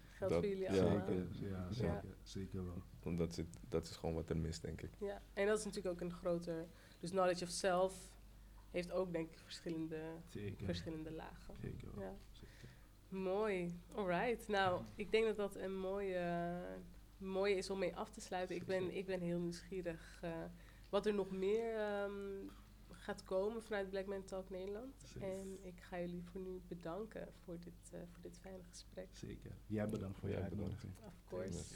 Geldt Dat- voor jullie ja, allemaal. Zeker, ja, Ja. zeker, zeker wel. Want dat is, dat is gewoon wat er mist, denk ik. Ja, en dat is natuurlijk ook een groter... Dus knowledge of self heeft ook, denk ik, verschillende, Zeker, verschillende lagen. zeker wel. Ja. Zeker. Mooi, alright. Nou, ik denk dat dat een mooie, mooie is om mee af te sluiten. Ik ben, ik ben heel nieuwsgierig eh, wat er nog meer ehm, gaat komen vanuit Black Man Talk Nederland. Zeker. En ik ga jullie voor nu bedanken voor dit, eh, voor dit fijne gesprek. Zeker. Jij bedankt voor je uitnodiging. Of course.